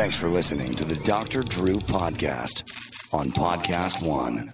Thanks for listening to the Dr. Drew Podcast on Podcast One.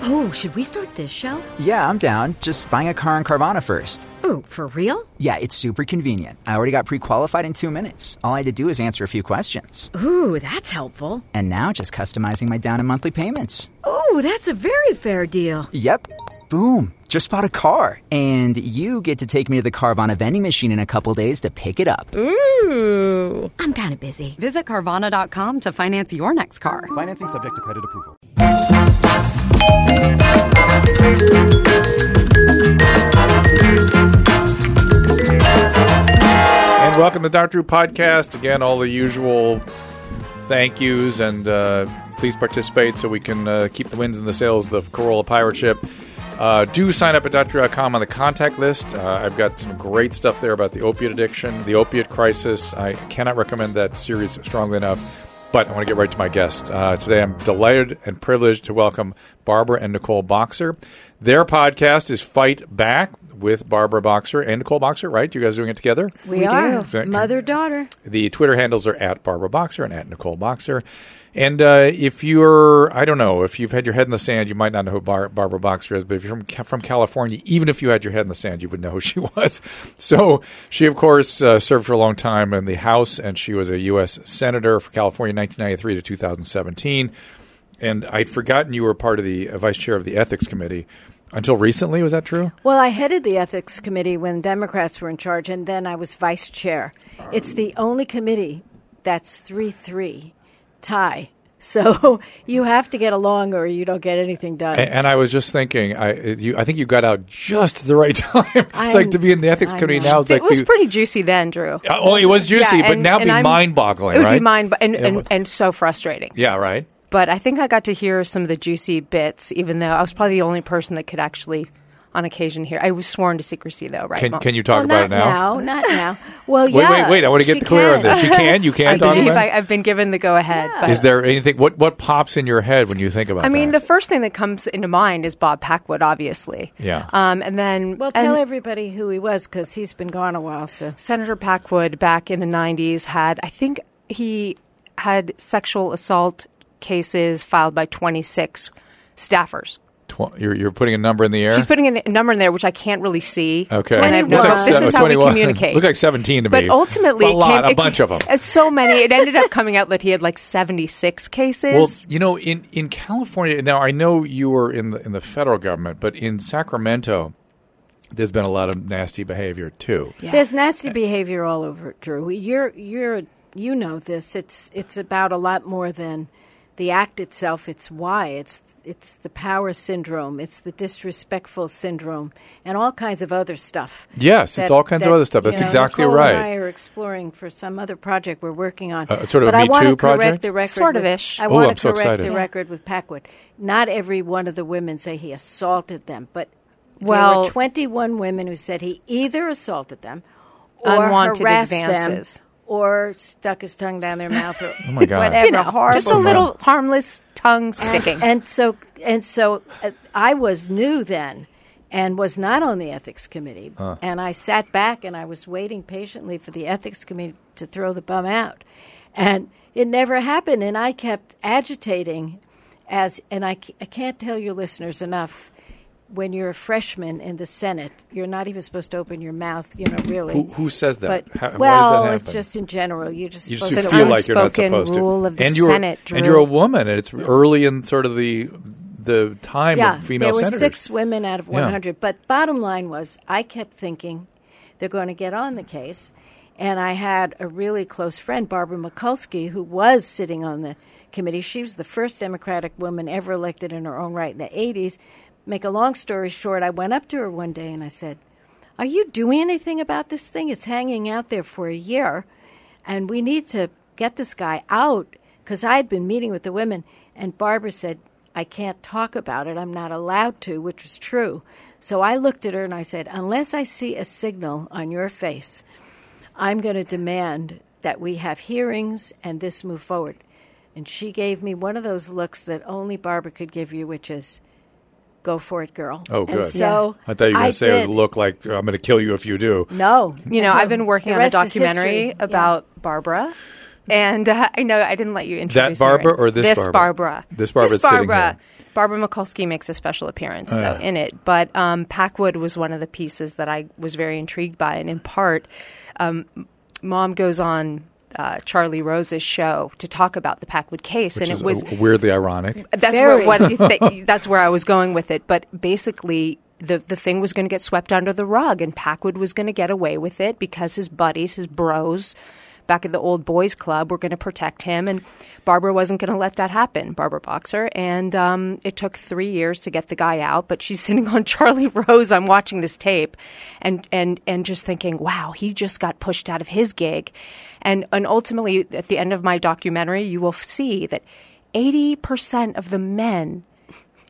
Oh, should we start this show? Yeah, I'm down. Just buying a car on Carvana first. Ooh, for real? Yeah, it's super convenient. I already got pre qualified in two minutes. All I had to do is answer a few questions. Ooh, that's helpful. And now just customizing my down and monthly payments. Ooh, that's a very fair deal. Yep. Boom. Just bought a car. And you get to take me to the Carvana vending machine in a couple days to pick it up. Ooh. I'm kind of busy. Visit Carvana.com to finance your next car. Financing subject to credit approval. And welcome to Dr. Drew Podcast. Again, all the usual thank yous and uh, please participate so we can uh, keep the wins and the sails of the Carolla pirate ship. Uh, do sign up at doctor.com on the contact list. Uh, I've got some great stuff there about the opiate addiction, the opiate crisis. I cannot recommend that series strongly enough. But I want to get right to my guest. Uh, today I'm delighted and privileged to welcome Barbara and Nicole Boxer. Their podcast is Fight Back with Barbara Boxer and Nicole Boxer, right? You guys are doing it together? We, are do. mother daughter. The Twitter handles are at Barbara Boxer and at Nicole Boxer. And uh, if you're, I don't know, if you've had your head in the sand, you might not know who Bar- Barbara Boxer is. But if you're from from California, even if you had your head in the sand, you would know who she was. So she, of course, uh, served for a long time in the House, and she was a U.S. senator for California, 1993 to 2017. And I'd forgotten you were part of the uh, vice chair of the ethics committee until recently. Was that true? Well, I headed the ethics committee when Democrats were in charge, and then I was vice chair. It's the only committee that's 3 3 tie. So you have to get along or you don't get anything done. And, and I was just thinking, I you, I think you got out just the right time. it's I'm- like to be in the ethics I committee know. now. It's It like was we- pretty juicy then, Drew. Uh, well, it was juicy, Yeah, but and- now it'd be I'm- mind-boggling, It would right? be mind and, Yeah, and, but- and so frustrating. yeah, right. But I think I got to hear some of the juicy bits, even though I was probably the only person that could actually, on occasion, here. I was sworn to secrecy, though, right? Can Mom? can you talk well, about it now? No, Not now. Well, Wait, yeah. wait, wait! I want to get she clear on this. She can. You can I talk believe about. I, it? I've been given the go ahead. But Is there anything? What what pops in your head when you think about? It? I mean, that? the first thing that comes into mind is Bob Packwood, obviously. Yeah. Um, and then Well, tell and everybody who he was because he's been gone a while. So Senator Packwood back in the '90s had, I think, he had sexual assault cases filed by 26 staffers. Tw- you're you're putting a number in the air. She's putting a number in there, which I can't really see. okay. And I have no- Looks like this se- is how we 21. communicate. Look like seventeen to but me. But ultimately, a lot, came, a it bunch of them. So many. It ended up coming out that he had like 76 cases. Well, you know, in, in California now, I know you were in the in the federal government, but in Sacramento, there's been a lot of nasty behavior too. there's nasty behavior all over, Drew. You're you're you know this. It's it's about a lot more than the act itself. It's why. It's it's the power syndrome. It's the disrespectful syndrome, and all kinds of other stuff. Yes, it's all kinds of other stuff. you That's know, exactly Nicole right. And I are exploring for some other project we're working on. Uh, sort of a but I Me want Too to correct project? the record. Sort of with- ish. I want to so correct excited. the record with Packwood. Not every one of the women say he assaulted them, but there were 21 women who said he either assaulted them or Unwanted harassed advances. them or stuck his tongue down their mouth or Oh my God. whatever you know, horrible just a thing. little harmless tongue sticking. And so, and so, uh, I was new then, and was not on the ethics committee. And I sat back and I was waiting patiently for the ethics committee to throw the bum out, and it never happened. And I kept agitating, as and I, I can't tell your listeners enough. When you're a freshman in the Senate, you're not even supposed to open your mouth. You know, really. Who, who says that? But How- well, that it's just in general. You're just you just supposed you to feel like you're not supposed to. rule of the and you're Senate, and you're a woman, and it's early in sort of the the time yeah, of female there were senators. six women out of Yeah. 100. But bottom line was, I kept thinking they're going to get on the case, and I had a really close friend, Barbara Mikulski, who was sitting on the committee. She was the first Democratic woman ever elected in her own right in the 80s. Make a long story short, I went up to her one day and I said, "Are you doing anything about this thing? It's hanging out there for a year, and we need to get this guy out." Because I had been meeting with the women, and Barbara said, I can't talk about it. I'm not allowed to, which was true. So I looked at her and I said, Unless I see a signal on your face, I'm going to demand that we have hearings and this move forward. And she gave me one of those looks that only Barbara could give you, which is, go for it, girl. Oh, And good. so I thought you were going to say it was did. a look like I'm going to kill you if you do. No, You know, so I've been working on a documentary history. Yeah. about Barbara. And uh, I know I didn't let you introduce her. Barbara or this this Barbara? Barbara? This Barbara This that's sitting Barbara. here. Barbara Mikulski makes a special appearance Uh. though in it, but um, Packwood was one of the pieces that I was very intrigued by, and in part, um, Mom goes on uh, Charlie Rose's show to talk about the Packwood case, Which and is it was uh, weirdly ironic. that's Very. where what th- that's where I was going with it. But basically, the the thing was going to get swept under the rug, and Packwood was going to get away with it because his buddies, his bros, back at the old boys club, were going to protect him, and Barbara wasn't going to let that happen. Barbara Boxer, and um, it took three years to get the guy out. But she's sitting on Charlie Rose. I'm watching this tape, and and and just thinking, wow, he just got pushed out of his gig, and and ultimately at the end of my documentary, you will see that. 80% of the men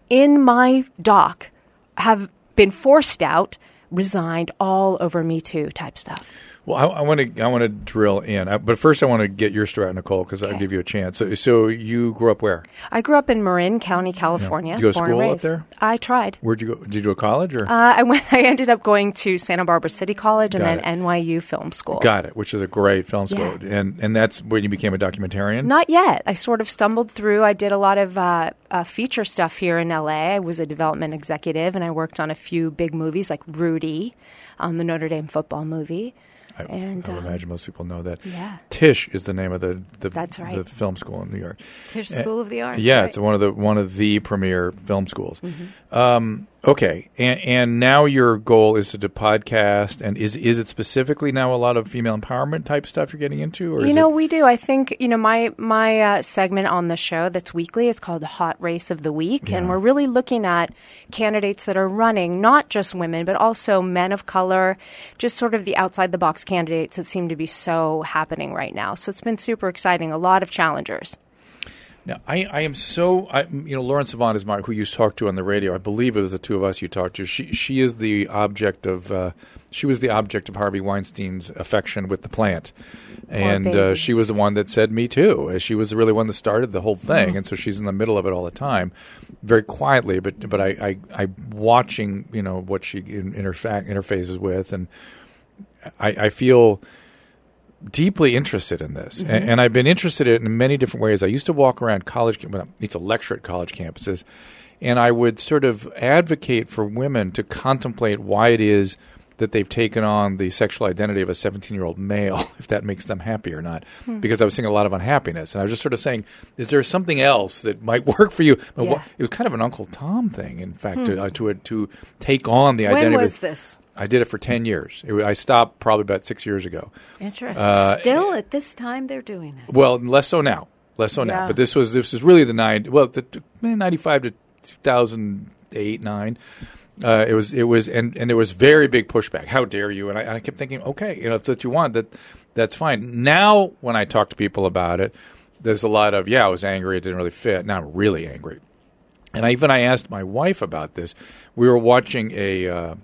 in my doc have been forced out, resigned, all over Me Too type stuff. Well, I want to I want to drill in, Uh, but first I want to get your story out, Nicole, because I'll give you a chance. So, so you grew up where? I grew up in Marin County, California. Did you go to school up there? I tried. Where'd you go? Did you go to college or? Uh, I went. I ended up going to Santa Barbara City College and Got then it. NYU Film School. Got it, which is a great film school, Yeah. and and that's when you became a documentarian. Not yet. I sort of stumbled through. I did a lot of uh, uh, feature stuff here in LA. I was a development executive, and I worked on a few big movies like Rudy, um, the Notre Dame football movie. I, and, I would um, imagine most people know that. yeah. Tisch is the name of the the, That's right. the film school in New York. Tisch Uh, School of the Arts. Yeah, right? it's one of the one of the premier film schools. Mm-hmm. Um, okay, and and now your goal is to do podcast, and is is it specifically now a lot of female empowerment type stuff you're getting into, or You know, it, we do. I think you know my my uh, segment on the show that's weekly is called the Hot Race of the Week, and we're really looking at candidates that are running, not just women, but also men of color, just sort of the outside the box candidates that seem to be so happening right now. So it's been super exciting. A lot of challengers. Now, I, I am so I, you know Lauren Sivan is my who you talked to on the radio. I believe it was the two of us you talked to. She she is the object of uh, she was the object of Harvey Weinstein's affection with the plant, and uh, she was the one that said me too. She was the really one that started the whole thing, Mm-hmm. and so she's in the middle of it all the time, very quietly. But but I I, I watching you know what she in, interfa- interfaces with, and I, I feel deeply interested in this, Mm-hmm. and, and I've been interested in it in many different ways. I used to walk around college, well, I used to lecture at college campuses, and I would sort of advocate for women to contemplate why it is that they've taken on the sexual identity of a 17 year old male, if that makes them happy or not. Hmm. Because I was seeing a lot of unhappiness, and I was just sort of saying, is there something else that might work for you? But Yeah. what- it was kind of an Uncle Tom thing, in fact, to, uh, to to take on the identity. When was this? I did it for 10 years. It, I stopped probably about six years ago. Interesting. Uh, Still, at this time, they're doing it. Well, less so now. Less so now. But this was this is really the nine. Well, the ninety five to two thousand eight nine. Uh, it was it was and and there was very big pushback. How dare you? And I, I kept thinking, okay, you know, if that's what you want, that that's fine. Now, when I talk to people about it, there's a lot of yeah, I was angry. It didn't really fit. Now I'm really angry. And I, even I asked my wife about this. We were watching a uh,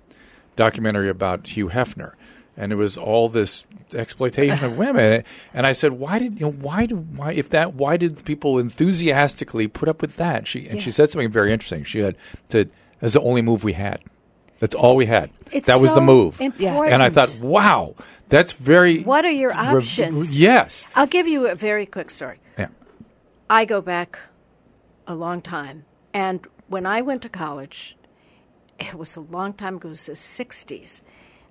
documentary about Hugh Hefner, and it was all this exploitation of women. And I said, "Why did you know? Why do why if that? Why did people enthusiastically put up with that?" She and she said something very interesting. She had said, "That's the only move we had. That's all we had. It's that was the move." important. And I thought, "Wow, that's very." What are your rev- options? yes. I'll give you a very quick story. Yeah. I go back a long time. And when I went to college, it was a long time ago, it was the 60s.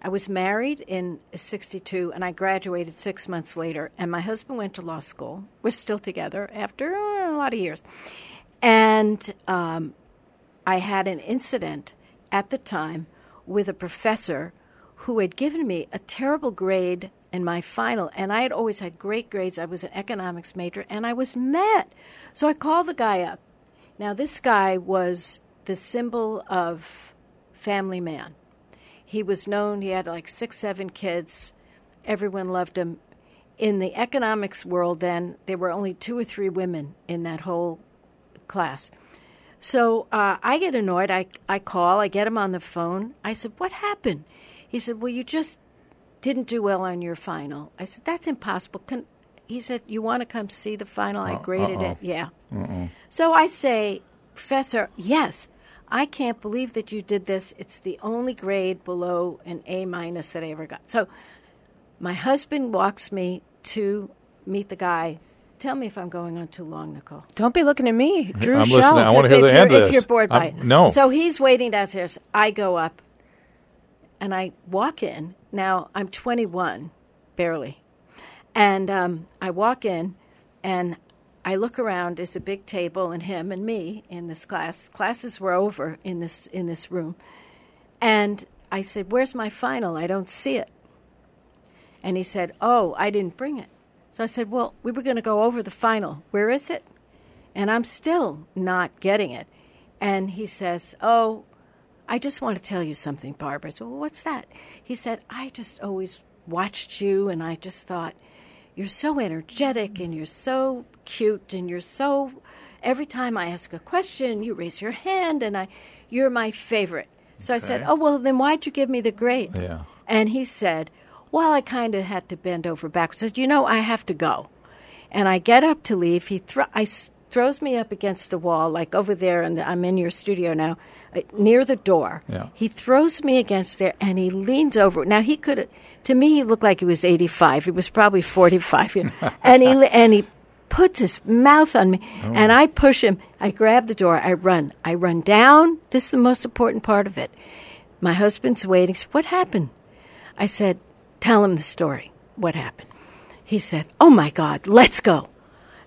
I was married in 62 and I graduated six months later. And my husband went to law school. We're still together after uh, a lot of years. And um, I had an incident at the time with a professor who had given me a terrible grade in my final, and I had always had great grades. I was an economics major, and I was mad. So I called the guy up. Now, this guy was the symbol of family man. He was known, he had like six, seven kids. Everyone loved him. In the economics world, then, there were only two or three women in that whole class. So uh, I get annoyed. I, I call, I get him on the phone. I said, What happened? He said, Well, you just didn't do well on your final. I said, That's impossible. Can, he said, You want to come see the final? I graded uh-oh. it. Yeah. So I say, Professor, yes, I can't believe that you did this. It's the only grade below an A minus that I ever got. So my husband walks me to meet the guy. Tell me if I'm going on too long, Nicole. Don't be looking at me, Drew. I'm Shell. listening. I want to If hear the you're- end of this. If you're bored by I'm- it. No. So he's waiting downstairs. I go up and I walk in. Now I'm 21, barely. And um, I walk in and I look around. There's a big table and him and me in this class. Classes were over in this in this room. And I said, "Where's my final? I don't see it." And he said, "Oh, I didn't bring it." So I said, "Well, we were going to go over the final. Where is it?" And I'm still not getting it. And he says, "Oh, I just want to tell you something, Barbara." I said, well, what's that? He said, "I just always watched you, and I just thought you're so energetic, and you're so cute, and you're so. Every time I ask a question, you raise your hand, and I, you're my favorite." So I said, "Oh well, then why'd you give me the grade?" Yeah. And he said, Well, I kind of had to bend over backwards. Said, You know, I have to go. And I get up to leave. He thro- I s- throws me up against the wall, like over there, and I'm in your studio now, Uh, near the door. Yeah. He throws me against there, and he leans over. Now he could, to me, he looked like he was 85. He was probably 45, you know. and he and he puts his mouth on me, oh. and I push him. I grab the door. I run. I run down. This is the most important part of it. My husband's waiting. He said, What happened? I said, Tell him the story. What happened? He said, Oh my God, let's go.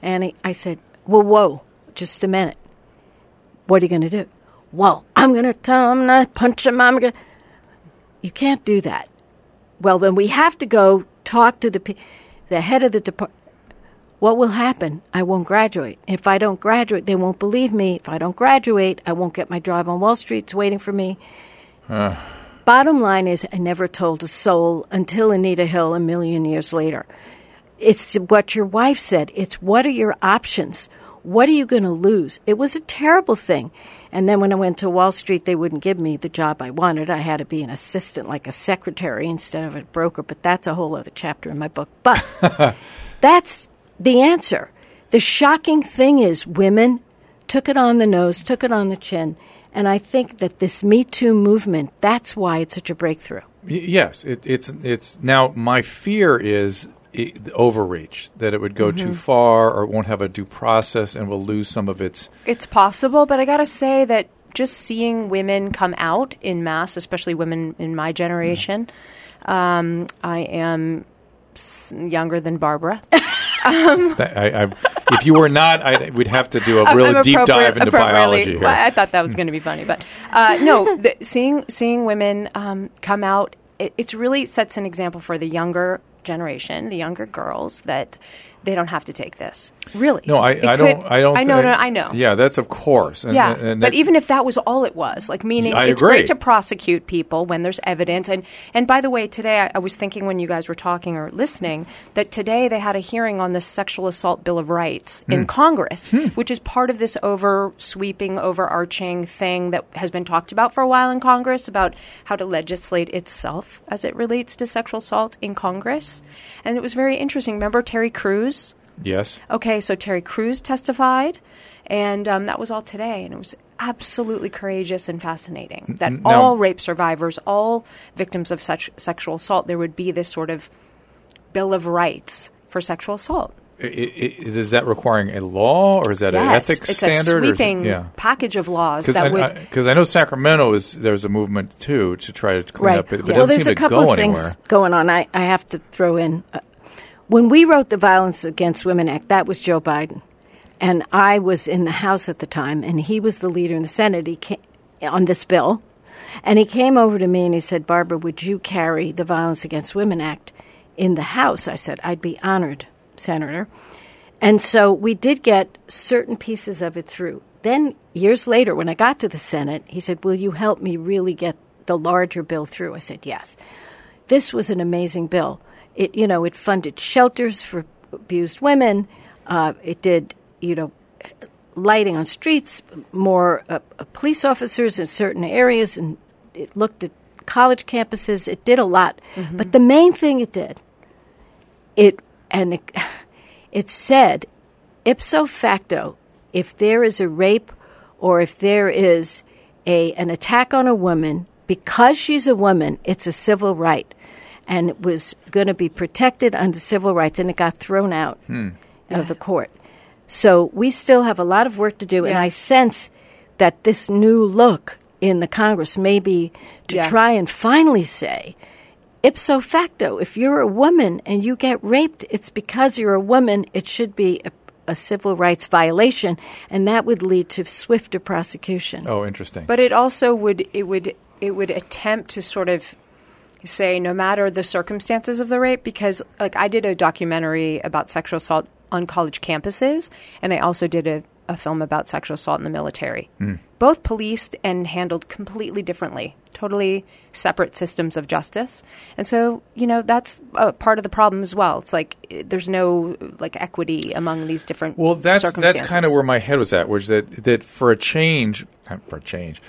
And he, I said, Well, whoa, just a minute. What are you going to do? Well, I'm going to tell him to punch him. I'm going to. You can't do that. Well, then we have to go talk to the, the head of the department. What will happen? I won't graduate. If I don't graduate, they won't believe me. If I don't graduate, I won't get my job on Wall Street. It's waiting for me. Ah. Bottom line is, I never told a soul until Anita Hill a million years later. It's what your wife said. It's what are your options? What are you going to lose? It was a terrible thing. And then when I went to Wall Street, they wouldn't give me the job I wanted. I had to be an assistant, like a secretary, instead of a broker. But that's a whole other chapter in my book. But that's the answer. The shocking thing is, women took it on the nose, took it on the chin. And I think that this Me Too movement, that's why it's such a breakthrough. Y- yes, it, it's it's now my fear is overreach that it would go Mm-hmm. too far or it won't have a due process and will lose some of its. It's possible, but I got to say that just seeing women come out in mass, especially women in my generation, um, I am younger than Barbara. that I, I, if you were not, I would have to do a really deep dive into biology here. I thought that was going to be funny, but uh, no, the, seeing seeing women um, come out, it it's really sets an example for the younger generation, the younger girls that they don't have to take this. Really, no, I, I could- don't. I don't. I know. no, I know. Yeah, that's of course. And, Yeah, and but that- even if that was all it was, like meaning I it's agree. great to prosecute people when there's evidence. And and by the way, today I, I was thinking when you guys were talking or listening that today they had a hearing on the Sexual Assault Bill of Rights Hmm. in Congress, which is part of this over sweeping, overarching thing that has been talked about for a while in Congress about how to legislate itself as it relates to sexual assault in Congress. And it was very interesting. Remember Terry Crews? Yes, Okay, so Terry Crews testified, and um, that was all today, and it was absolutely courageous and fascinating that now- all rape survivors, all victims of such sexual assault, there would be this sort of bill of rights for sexual assault. I- I- is that requiring a law or is that an ethics it's standard? a or it- sweeping yeah. package of laws Because that I, would. because I, know Sacramento is there's a movement too to try to clean right. up, it, but it well, doesn't there's a couple go of anywhere. things going on. I, I have to throw in. Uh, when we wrote the Violence Against Women Act, that was Joe Biden. And I was in the House at the time, and he was the leader in the Senate he came, on this bill. And he came over to me and he said, Barbara, would you carry the Violence Against Women Act in the House? I said, I'd be honored, Senator. And so we did get certain pieces of it through. Then, years later, when I got to the Senate, he said, Will you help me really get the larger bill through? I said, Yes. This was an amazing bill. It, you know, it funded shelters for abused women. Uh, it did, you know, lighting on streets, more uh, uh, police officers in certain areas, and it looked at college campuses. It did a lot. But the main thing it did, it and it, it said ipso facto if there is a rape or if there is a an attack on a woman because she's a woman. It's a civil right, and it was going to be protected under civil rights, and it got thrown out hmm. of the court. So we still have a lot of work to do, and I sense that this new look in the Congress may be to Yeah. try and finally say, ipso facto, if you're a woman and you get raped, it's because you're a woman. It should be a, a civil rights violation, and that would lead to swifter prosecution. Oh, interesting. But it also would it would it would attempt to sort of say no matter the circumstances of the rape because like I did a documentary about sexual assault on college campuses and I also did a, a film about sexual assault in the military. Both policed and handled completely differently, totally separate systems of justice. And so, you know, that's a part of the problem as well. It's like there's no like equity among these different Well, that's that's kind of where my head was at, was that that for a change, uh, for a change,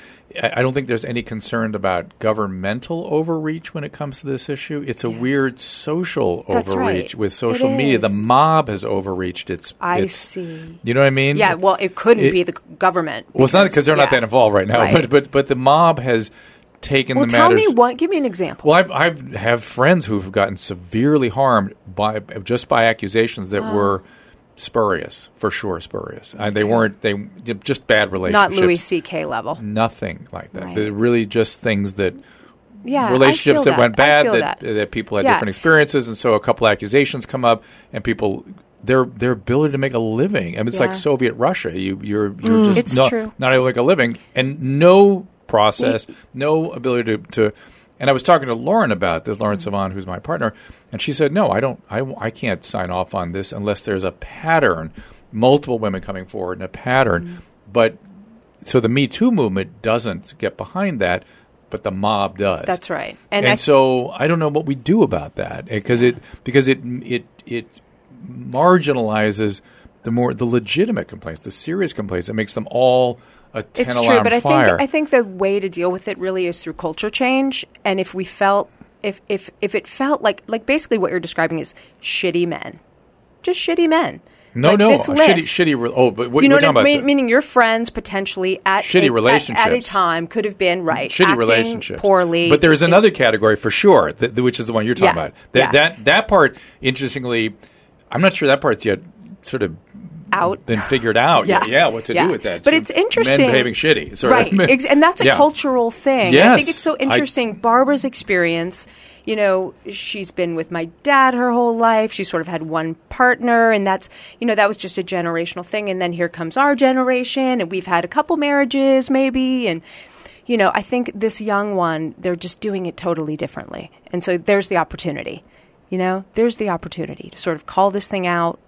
I don't think there's any concern about governmental overreach when it comes to this issue. It's a weird social That's overreach right. with social It media. The mob has overreached. It's I it's- see. You know what I mean? Yeah, well, it couldn't It- be the government. Well, it's not because they're not that involved right now, Right. but but but the mob has taken Well, the tell matters. me one. Give me an example. Well, I've I've have friends who've gotten severely harmed by just by accusations that Oh. were spurious, for sure spurious. Uh, they weren't they just bad relationships not. Louis C.K. level. Nothing like that. Right. They're really just things that Yeah, relationships feel that, went bad feel that, that people had Yeah. different experiences, and so a couple accusations come up, and people. Their their ability to make a living. I mean, it's like Soviet Russia. You you're you're just It's not, not able to make a living, and no process, no ability to, to. And I was talking to Lauren about this, Lauren mm-hmm. Sivan, who's my partner, and she said, "No, I don't. I, I can't sign off on this unless there's a pattern, multiple women coming forward in a pattern." Mm-hmm. But so the Me Too movement doesn't get behind that, but the mob does. That's right. And, And, I, so I don't know what we do about that eh, because it because it it it marginalizes the more the legitimate complaints, the serious complaints. It makes them all a ten it's true, but I think I think the way to deal with it really is through culture change. And if we felt if if if it felt like like basically what you're describing is shitty men, just shitty men. no, Like no, shitty, shitty. Oh, but what you know what talking I about? mean? the- Meaning your friends potentially at Shitty a, at- at, a time could have been right shitty relationships poorly. But there's in- another category for sure, th- th- which is the one you're talking Yeah, about. That yeah. that that part, interestingly, I'm not sure that part's yet sort of out been figured out. Yeah. yeah, what to Yeah. do with that? But So it's interesting. Men behaving shitty, sort right? And that's a Yeah. cultural thing. I think it's so I- interesting. Barbara's experience. You know, she's been with my dad her whole life. She sort of had one partner, and that's you know that was just a generational thing. And then here comes our generation, and we've had a couple marriages, maybe, and you know, I think this young one, they're just doing it totally differently. And so there's the opportunity. You know, there's the opportunity to sort of call this thing out.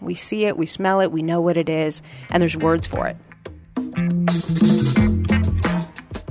We see it, we smell it, we know what it is, and there's words for it.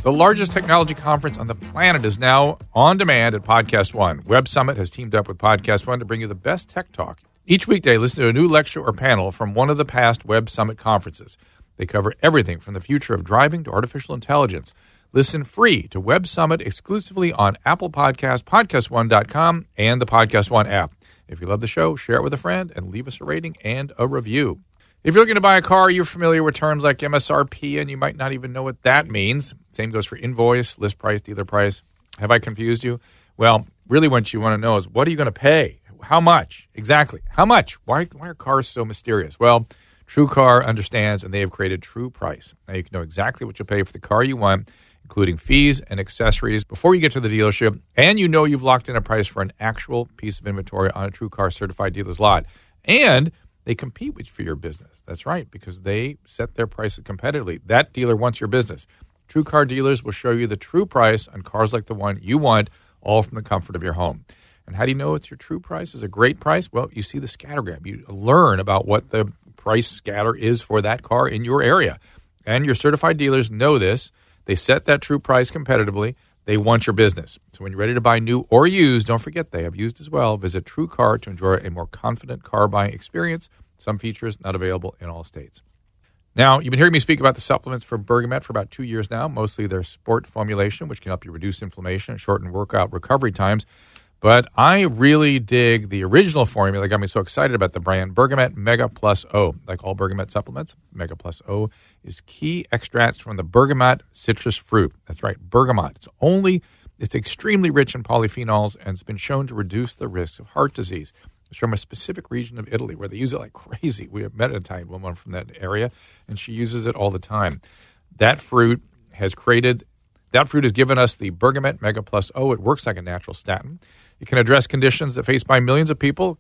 The largest technology conference on the planet is now on demand at Podcast One. Web Summit has teamed up with Podcast One to bring you the best tech talk. Each weekday, listen to a new lecture or panel from one of the past Web Summit conferences. They cover everything from the future of driving to artificial intelligence. Listen free to Web Summit exclusively on Apple Podcast, PodcastOne.com, and the Podcast One app. If you love the show, share it with a friend and leave us a rating and a review. If you're looking to buy a car, you're familiar with terms like MSRP, and you might not even know what that means. Same goes for invoice, list price, dealer price. Have I confused you? Well, really, what you want to know is what are you going to pay? How much? Exactly. How much? Why, why are cars so mysterious? Well, TrueCar understands, and they have created True Price. Now you can know exactly what you'll pay for the car you want, including fees and accessories, before you get to the dealership, and you know you've locked in a price for an actual piece of inventory on a true car certified dealer's lot. And they compete with for your business. That's right, because they set their prices competitively. That dealer wants your business. True car dealers will show you the true price on cars like the one you want, all from the comfort of your home. And how do you know it's your true price is a great price? Well, you see the scattergram. You learn about what the price scatter is for that car in your area. And your certified dealers know this. They set that true price competitively. They want your business. So when you're ready to buy new or used, don't forget they have used as well. Visit True Car to enjoy a more confident car buying experience. Some features not available in all states. Now, you've been hearing me speak about the supplements from Bergamet for about two years now, mostly their sport formulation, which can help you reduce inflammation and shorten workout recovery times. But I really dig the original formula that got me so excited about the brand Bergamet Mega Plus O. Like all Bergamet supplements, Mega Plus O is key extracts from the bergamot citrus fruit. That's right, bergamot. It's only it's extremely rich in polyphenols and it's been shown to reduce the risk of heart disease. It's from a specific region of Italy where they use it like crazy. We have met an Italian woman from that area, and she uses it all the time. That fruit has created, that fruit has given us the bergamot Mega Plus O. It works like a natural statin. It can address conditions that faced by millions of people,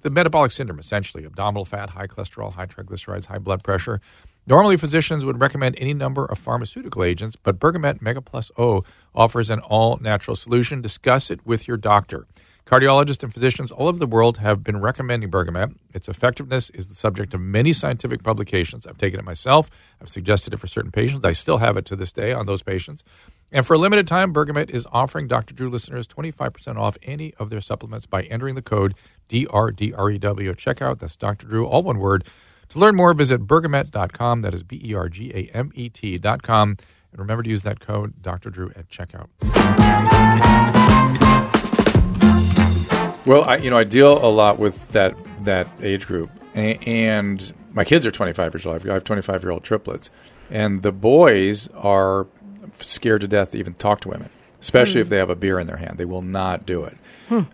the metabolic syndrome, essentially abdominal fat, high cholesterol, high triglycerides, high blood pressure. Normally, physicians would recommend any number of pharmaceutical agents, but Bergamet Mega Plus O offers an all natural solution. Discuss it with your doctor. Cardiologists and physicians all over the world have been recommending Bergamet. Its effectiveness is the subject of many scientific publications. I've taken it myself. I've suggested it for certain patients. I still have it to this day on those patients. And for a limited time, Bergamet is offering Dr. Drew listeners 25% off any of their supplements by entering the code DRDREW at checkout. That's Dr. Drew, all one word. To learn more, visit bergamet.com. That is B E R G A M E T.com. And remember to use that code Dr. Drew at checkout. Well, I, you know, I deal a lot with that that age group, and my kids are 25 years old. I have 25 year old triplets, and the boys are scared to death to even talk to women, especially if they have a beer in their hand. They will not do it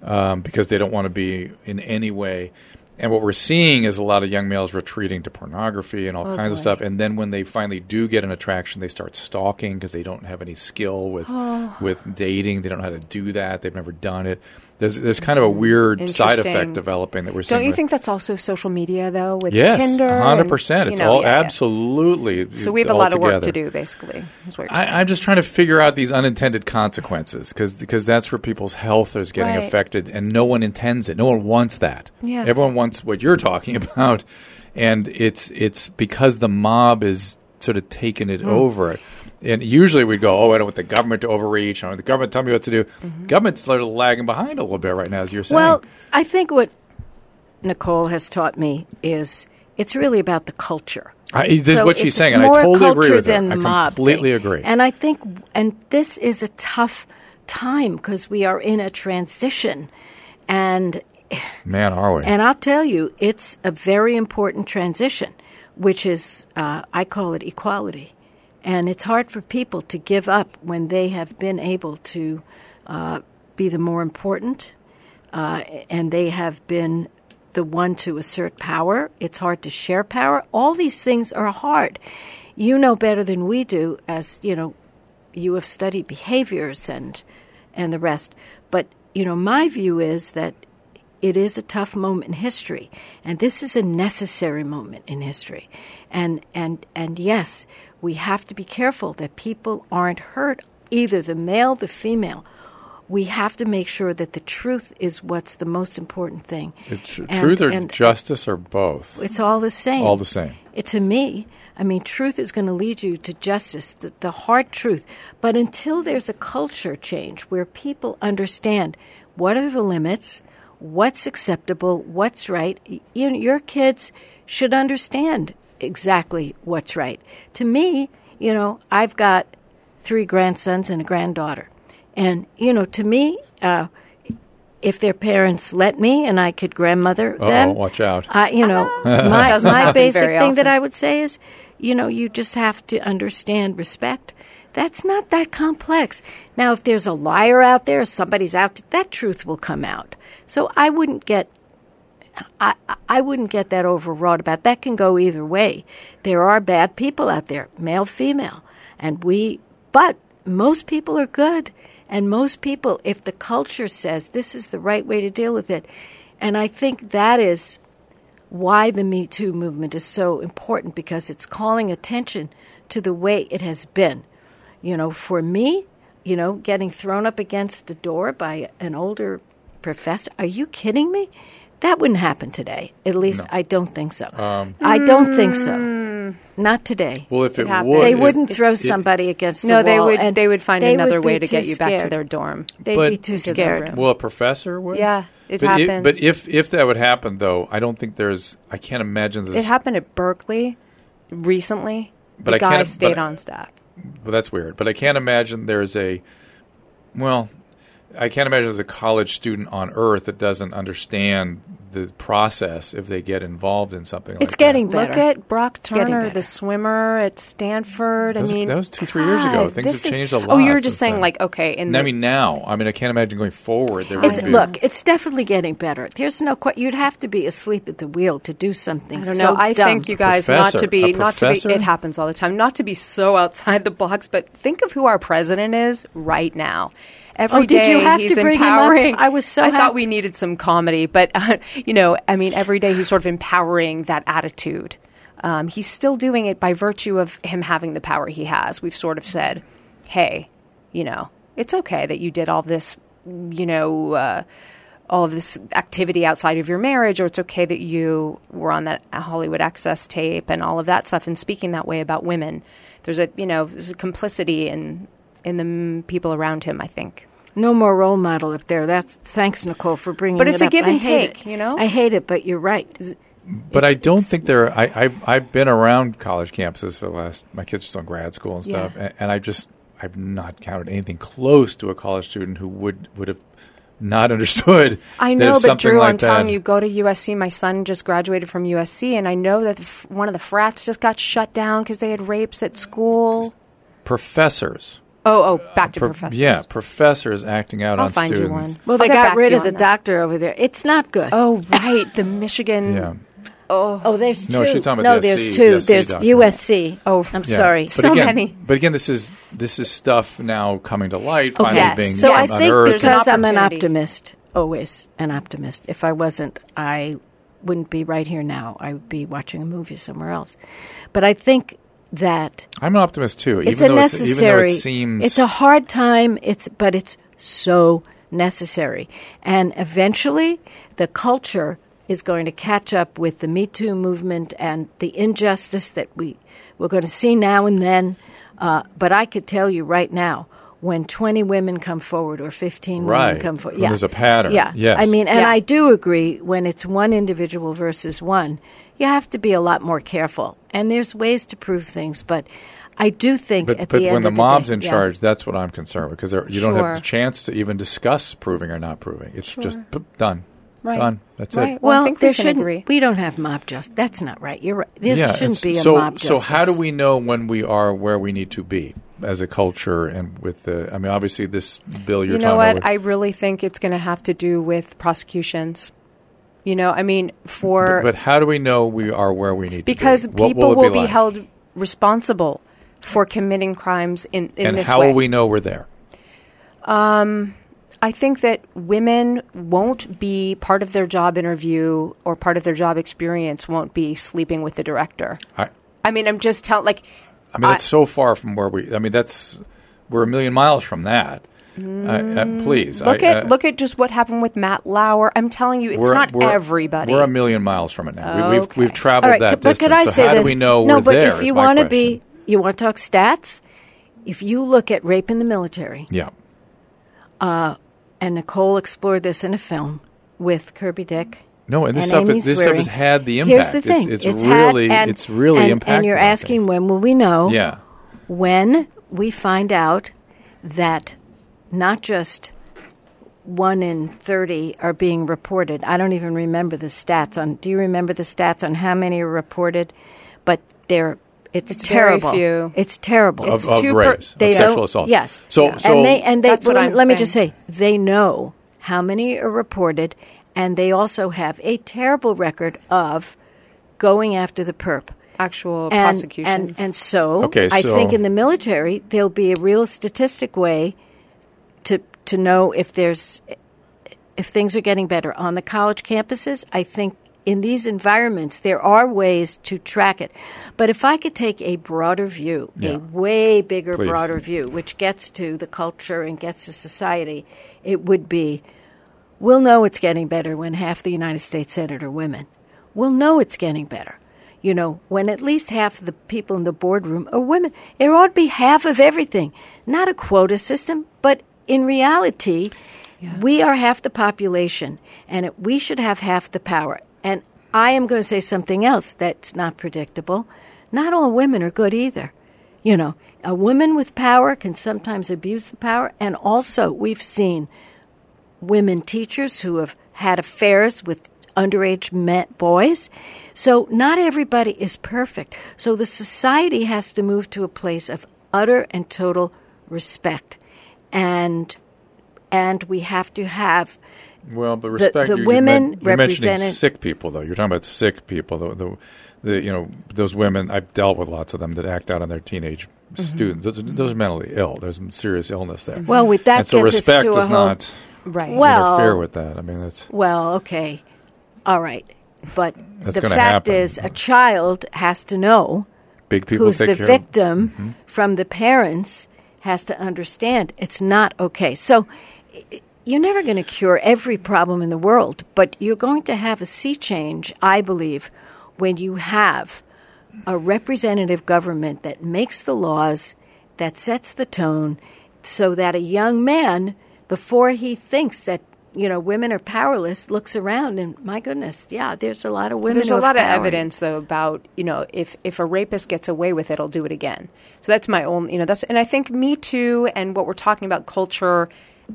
um, because they don't want to be in any way. And what we're seeing is a lot of young males retreating to pornography and all kinds of stuff. And then when they finally do get an attraction, they start stalking because they don't have any skill with with dating. They don't know how to do that. They've never done it. There's there's kind of a weird side effect developing that we're seeing. Don't you with- think that's also social media though with Yes, Tinder? hundred and, percent. It's know, all yeah, yeah. absolutely. So we have a lot of work to do, basically. is what you're. I, I'm just trying to figure out these unintended consequences because that's where people's health is getting Right. affected, and no one intends it. No one wants that. Yeah. Everyone wants what you're talking about, and it's it's because the mob is sort of taking it hmm. over. And usually we'd go, oh, I don't want the government to overreach. I don't want the government to tell me what to do. Mm-hmm. Government's sort of lagging behind a little bit right now, as you're saying. Well, I think what Nicole has taught me is it's really about the culture. I, this is what she's saying, and I totally agree with her. I completely thing. agree. And I think, and this is a tough time because we are in a transition, and Man, are we? and I'll tell you, it's a very important transition, which is uh, I call it equality, and it's hard for people to give up when they have been able to uh, be the more important, uh, and they have been the one to assert power. It's hard to share power. All these things are hard. You know better than we do, as you know, you have studied behaviors and and the rest. But you know, my view is that it is a tough moment in history, and this is a necessary moment in history. And and and yes, we have to be careful that people aren't hurt, either the male, the female. We have to make sure that the truth is what's the most important thing. It's tr- And- truth or and justice or both? It's all the same. All the same. It, to me, I mean, truth is going to lead you to justice, the, the hard truth. But until there's a culture change where people understand what are the limits, what's acceptable, what's right, you know, your kids should understand exactly what's right. To me, you know, I've got three grandsons and a granddaughter. And, you know, to me, uh, if their parents let me and I could grandmother Uh-oh, them, watch out. I, you know, my, Doesn't my basic very thing that. I would say is, you know, you just have to understand respect. That's not that complex. Now, if there's a liar out there, somebody's out, that truth will come out. So I wouldn't get, I, I wouldn't get that overwrought about. That can go either way. There are bad people out there, male, female, and we. But most people are good, and most people, if the culture says this is the right way to deal with it, and I think that is why the Me Too movement is so important because it's calling attention to the way it has been. You know, for me, you know, getting thrown up against the door by an older professor, are you kidding me? That wouldn't happen today. At least I don't think so. Um, I don't think so. Mm. Not today. Well, if it, It happens. would, they wouldn't throw somebody against no, the they wall. would. They would find they another would way to get too you back to their dorm. They'd But- be too scared. Well, a professor would. Yeah, it but happens. but if if that would happen, though, I don't think there's. I can't imagine this. it happened at Berkeley recently, But the I guy can't- stayed but- on staff. Well, that's weird. But I can't imagine there's a. Well, I can't imagine there's a college student on Earth that doesn't understand the process if they get involved in something like It's getting that. better. Look at Brock Turner, the swimmer at Stanford. That was- I mean, that was two, three years ago. Things this have is- changed a Oh, you were just saying then. like okay, in I the, mean, now. I mean, I can't imagine going forward. There It's, would be. look, it's definitely getting better. There's no que- you'd have to be asleep at the wheel to do something. I don't so know. I dumb. think you guys not Professor. to A be not to be. It happens all the time. Not to be so outside the box, but think of who our president is right now. Every Oh, did you have he's to bring him up? I was so I hap- thought we needed some comedy, but uh, you know, I mean, every day he's sort of empowering that attitude. Um, he's still doing it by virtue of him having the power he has. We've sort of said, "Hey, you know, it's okay that you did all this, you know." Uh, all of this activity outside of your marriage, or it's okay that you were on that Hollywood Access tape and all of that stuff, and speaking that way about women. There's a you know there's a complicity in in the people around him. I think. No more role model up there. That's thanks, Nicole, for bringing. That up. But it's it a up. give and take, it. you know? I hate it, but you're right. But I don't think there. I, I I've been around college campuses for the last. My kids are still in grad school and stuff, Yeah. and, and I just I've not counted anything close to a college student who would would have not understood. I know, but something Drew, like I'm telling you, go to USC. My son just graduated from USC, and I know that the f- one of the frats just got shut down because they had rapes at school. professors. Oh, oh, back to pro- professors. Yeah, professors acting out I'll on find you students. one. Well, I'll they got rid of the that. doctor over there. It's not good. Oh, right, the Michigan. Yeah, Oh, oh, there's two. No, she's talking about no, the there's SC two. SC there's doctor. USC. Oh, I'm yeah. sorry. But So again, many. But again, this is this is stuff now coming to light, finally Yes. being So I think there's an because I'm an optimist, always an optimist. If I wasn't, I wouldn't be right here now. I would be watching a movie somewhere else. But I think that I'm an optimist too. it's even a though it's, necessary. even though it seems it's a hard time. It's but it's so necessary, and eventually the culture is going to catch up with the Me Too movement and the injustice that we we're going to see now and then. Uh, but I could tell you right now. When 20 women come forward or 15 Right. women come forward. When there's a pattern. Yeah. Yes. I mean, and Yeah. I do agree when it's one individual versus one, you have to be a lot more careful. And there's ways to prove things, but I do think But, at but the end when the of mob's day, in yeah. charge, that's what I'm concerned with because you don't have Sure. the chance to even discuss proving or not proving. It's just Sure. boop, done, Right. done. That's Right. it. Well, I Well, think we there can shouldn't. agree. We don't have mob justice. That's not right. You're right. This yeah, shouldn't it's- be a so, mob So how do we know when we are where we need to be as a culture and with the? I mean, obviously this bill you're you know talking what? about. I really think it's going to have to do with prosecutions. You know, I mean, for but, but how do we know we are where we need because to be? Because people will, will be, like? held responsible for committing crimes in, in and this how way. will we know we're there? Um, I think that women won't be part of their job interview or part of their job experience won't be sleeping with the director. I, I mean, I'm just telling, like, I mean, it's so far from where we. I mean, that's we're a million miles from that. Uh, uh, please look I, at uh, look at just what happened with Matt Lauer. I'm telling you, it's we're- not everybody. We're a million miles from it now. We, we've we've traveled right, that but distance. could I so say how this? do we know no, we're but there? if you want to be, you want to talk stats. If you look at rape in the military, yeah, and Nicole explored this in a film with Kirby Dick. no, and this and stuff Amy is, this stuff has had the impact. Here's the It's- thing: it's, had- really and- it's really and, impacting. And you're asking things. when will we know? Yeah, when we find out that not just one in 30 are being reported. I don't even remember the stats on. Do you remember the stats on how many are reported? But they're it's, It's very terrible. few. It's terrible. of, It's of two per- rapes, they of sexual assault. Yes. So Yeah. so and they and they That's what let, me- I'm let me just say they know how many are reported and they also have a terrible record of going after the perp actual and, prosecutions. And, and so, Okay, I think in the military there'll be a real statistic way to know if there's if things are getting better on the college campuses. I think in these environments there are ways to track it. But if I could take a broader view, Yeah. a way bigger, Please. broader view, which gets to the culture and gets to society, it would be We'll know it's getting better when half the United States Senate are women. We'll know it's getting better. You know, when at least half of the people in the boardroom are women. It ought to be half of everything. Not a quota system, but in reality, we are half the population, and it, we should have half the power. And I am going to say something else that's not predictable. Not all women are good either. You know, a woman with power can sometimes abuse the power, and also we've seen women teachers who have had affairs with underage men, boys. So not everybody is perfect. So the society has to move to a place of utter and total respect, and and we have to have Well, but respect. the you- you women men- you're mentioning sick people, though. You're talking about sick people. The, the, the, you know, those women. I've dealt with lots of them that act out on their teenage Mm-hmm. students. Those, are- those are mentally ill. There's some serious illness there. well with that and so respect does not Right. Well- interfere with that. I mean, that's Well, okay. All right. But the fact happen. is, a child has to know big people who's the care victim Mm-hmm. from the parents has to understand it's not okay. So you're never going to cure every problem in the world, but you're going to have a sea change, I believe, when you have a representative government that makes the laws, that sets the tone, so that a young man, before he thinks that you know women are powerless, looks around and my goodness, yeah, there's a lot of women. There's a lot of evidence though about you know if if a rapist gets away with it, he'll do it again. So that's my own you know that's and I think Me Too and what we're talking about culture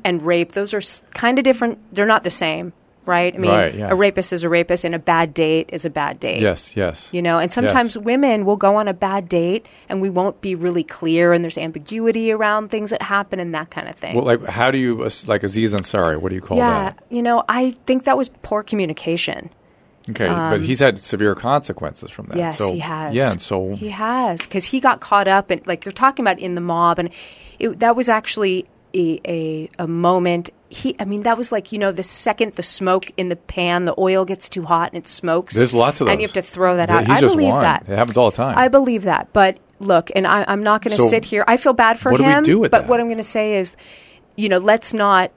and rape those are kind of different. They're not the same, right? I mean, Right, yeah. a rapist is a rapist, and a bad date is a bad date. Yes, yes. You know, and sometimes Yes. women will go on a bad date and we won't be really clear, and there's ambiguity around things that happen and that kind of thing. Well, like, how do you like Aziz Ansari? What do you call yeah, that? you know, I think that was poor communication. Okay, but he's had severe consequences from that. Um, Yes, so, he has. Yeah, and so he has because he got caught up and like you're talking about in the mob, and it, that was actually a, a a moment. He, I mean, that was like you know the second the smoke in the pan, the oil gets too hot and it smokes. there's lots of those. and you have to throw that Yeah, out. I believe won. that. It happens all the time. I believe that, but look, and I, I'm not going to So sit here. I feel bad for what do we him. do with but that? what I'm going to say is, you know, let's not,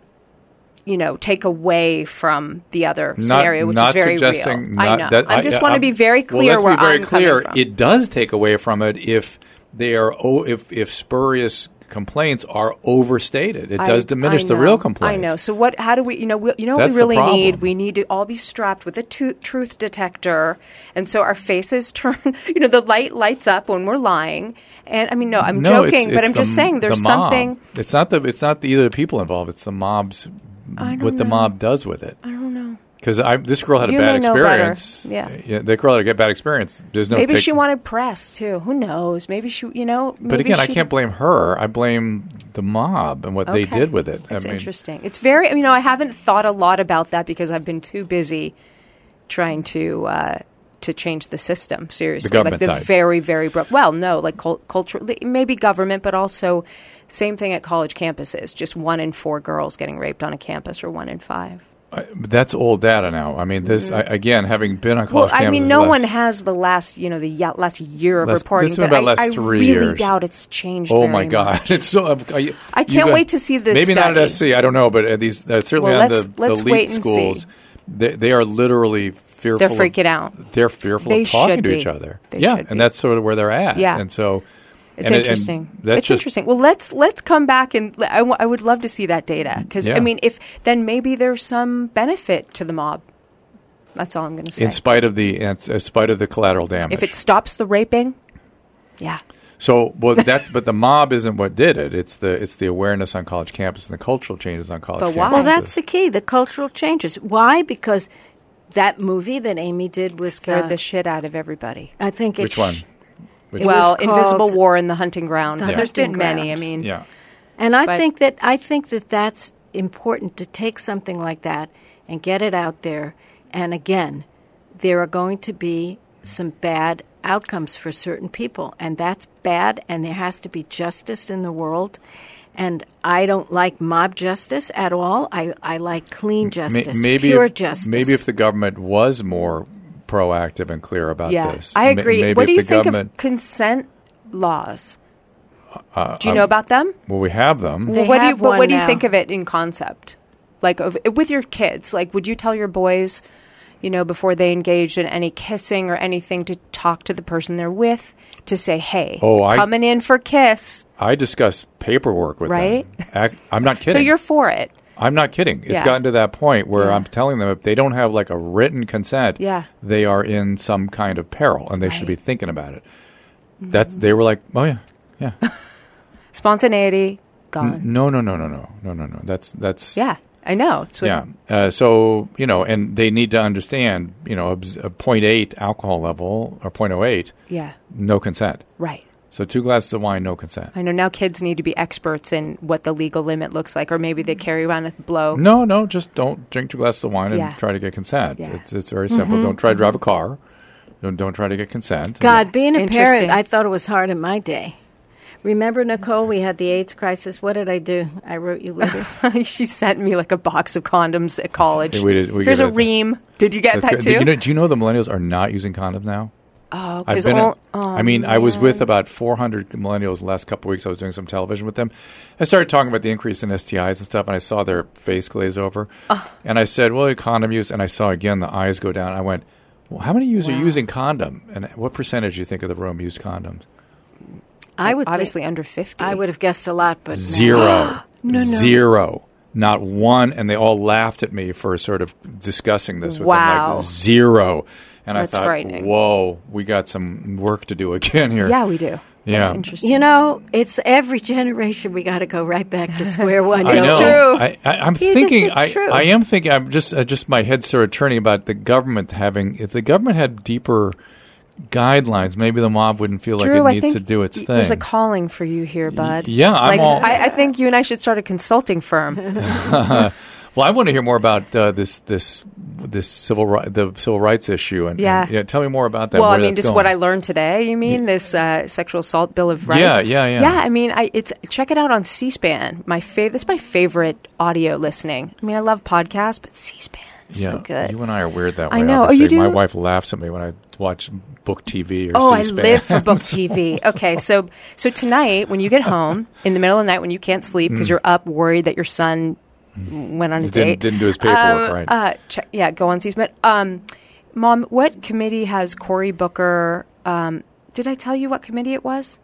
you know, take away from the other Not- scenario, which is very real. I know. that- I just want to be very clear Well, let's be very I'm clear. It does take away from it if they are oh, if if spurious complaints are overstated. It I- does diminish the real complaints. I know. So what? How do we? You know, we, you know That's what we really need. We need to all be strapped with a tu- truth detector, and so our faces turn. You know, the light lights up when we're lying. And I mean, no, I'm No, it's- joking, but I'm just saying there's the something. It's not the it's not the, either the people involved. It's the mob's what the mob does with it. I don't know. Because I this girl had a You bad may know better. experience. Yeah. the girl had a bad experience. There's no maybe take- she wanted press too. Who knows? Maybe she, you know. But again, I can't blame her. I blame the mob and what they did with it. It's I mean, interesting. It's very. You know, I haven't thought a lot about that because I've been too busy trying to uh, to change the system. Seriously, government like the side. very, very broke. Well, no, like culture, maybe government, but also same thing at college campuses. Just one in four girls getting raped on a campus, or one in five. I- that's old data now. I mean, this I, again, having been on Mm-hmm. Well, college I mean, no one has the last, you know, the ye- last year of Last- reporting, this has but been about I, last I three really years. doubt it's changed. Oh my God! much. It's so. I, you I can't wait to see the Maybe not at. SC. I don't know, but at these uh, certainly Well, on the, the elite schools, they, they are literally fearful. They're of- freaking out. They're fearful They of talking to be. each other. They yeah, should and that's sort of where they're at. Yeah. and so It's and it- and interesting. that's it's just- interesting. Well, let's let's come back and I, w- I would love to see that data because Yeah. I mean, if then maybe there's some benefit to the mob. That's all I'm going to say. In spite of the in spite of the collateral damage. if it stops the raping, yeah, So, well, that's but the mob isn't what did it. It's the it's the awareness on college campus and the cultural changes on college But campuses. why? Well, that's the key. The cultural changes. Why? Because that movie that Amy did was scared uh, the shit out of everybody. I think it Which one? sh- Which well, was Invisible War in the Hunting Ground. The There's Hunting been many. Ground. I mean, yeah. And I But- think that I think that that's important to take something like that and get it out there. And again, there are going to be some bad outcomes for certain people, and that's bad. And there has to be justice in the world. And I don't like mob justice at all. I, I like clean May- justice, maybe pure if, justice. Maybe if the government was more proactive and clear about yeah, this. I Ma- agree. maybe what do you think of consent laws? Uh, do you know about them? Well, we have them. They what do you have but one what do you think of it in concept like of, with your kids like would you tell your boys you know before they engage in any kissing or anything to talk to the person they're with to say hey Oh, I- coming in for kiss I discuss paperwork with Right? them. Ac- I'm not kidding. so you're for it I'm not kidding. It's Yeah. gotten to that point where Yeah. I'm telling them if they don't have like a written consent, Yeah. they are in some kind of peril and they should be thinking about it. That's they were like, oh yeah, yeah. spontaneity gone no, no, no, no, no, no, no, no. That's that's yeah I know. Yeah. Uh, so you know, and they need to understand. You know, a, a 0.8 alcohol level or 0.08, Yeah. no consent. Right. So two glasses of wine, no consent. I know now kids need to be experts in what the legal limit looks like, or maybe they carry around a blow. No, no, just don't drink two glasses of wine and Yeah. try to get consent. Yeah. It's, it's very simple. Mm-hmm. Don't try to drive a mm-hmm. car. Don't, don't try to get consent. God, being a parent, I thought it was hard in my day. Remember, Nicole, we had the AIDS crisis. What did I do? I wrote you letters. she sent me like a box of condoms at college. Yeah, we did- we Here's a it. ream. Did you get That's that good. too? You know, do you know the millennials are not using condoms now? Oh, I've been. all, oh, I mean, I was with about 400 millennials the last couple of weeks. I was doing some television with them. I started talking about the increase in STIs and stuff, and I saw their face glaze over. Uh. And I said, "Well, condom use," and I saw again the eyes go down. I went, "Well, how many of you are using condom? And what percentage do you think of the room used condoms? I would obviously think, under fifty. I would have guessed a lot, but no. Zero, zero, not one." And they all laughed at me for sort of discussing this with them, Wow. like zero. And That's I thought, frightening. "Whoa, we got some work to do again here." Yeah, we do. Yeah. That's interesting. You know, it's every generation we got to go right back to square one. I don't know. true. I, I, I'm It is- thinking. I, true. I am thinking. I'm just. Uh, just my head started turning about the government having. If the government had deeper guidelines, maybe the mob wouldn't feel Drew, like it needs to do its y- thing. There's a calling for you here, bud. yeah, I'm like, all- I, I think you and I should start a consulting firm. well, I want to hear more about uh, this this this civil ri- the civil rights issue and Yeah. and, tell me more about that. well, I mean, just going. what I learned today. You mean this uh, sexual assault bill of rights? Yeah, yeah, yeah. Yeah, I mean, I it's check it out on C-SPAN. My favorite. This is my favorite audio listening. I mean, I love podcasts, but C-SPAN is Yeah, so good. you and I are weird that way. I know. Oh, you My wife laughs at me when I watch book TV or Oh, I C-SPAN. live for book TV. Okay, so so tonight when you get home in the middle of the night when you can't sleep because you're up worried that your son went on a Didn't- date, didn't do his paperwork um, right. Uh, check, yeah, go on C-SPAN. Um, Mom, what committee has Cory Booker? Um, did I tell you what committee it was?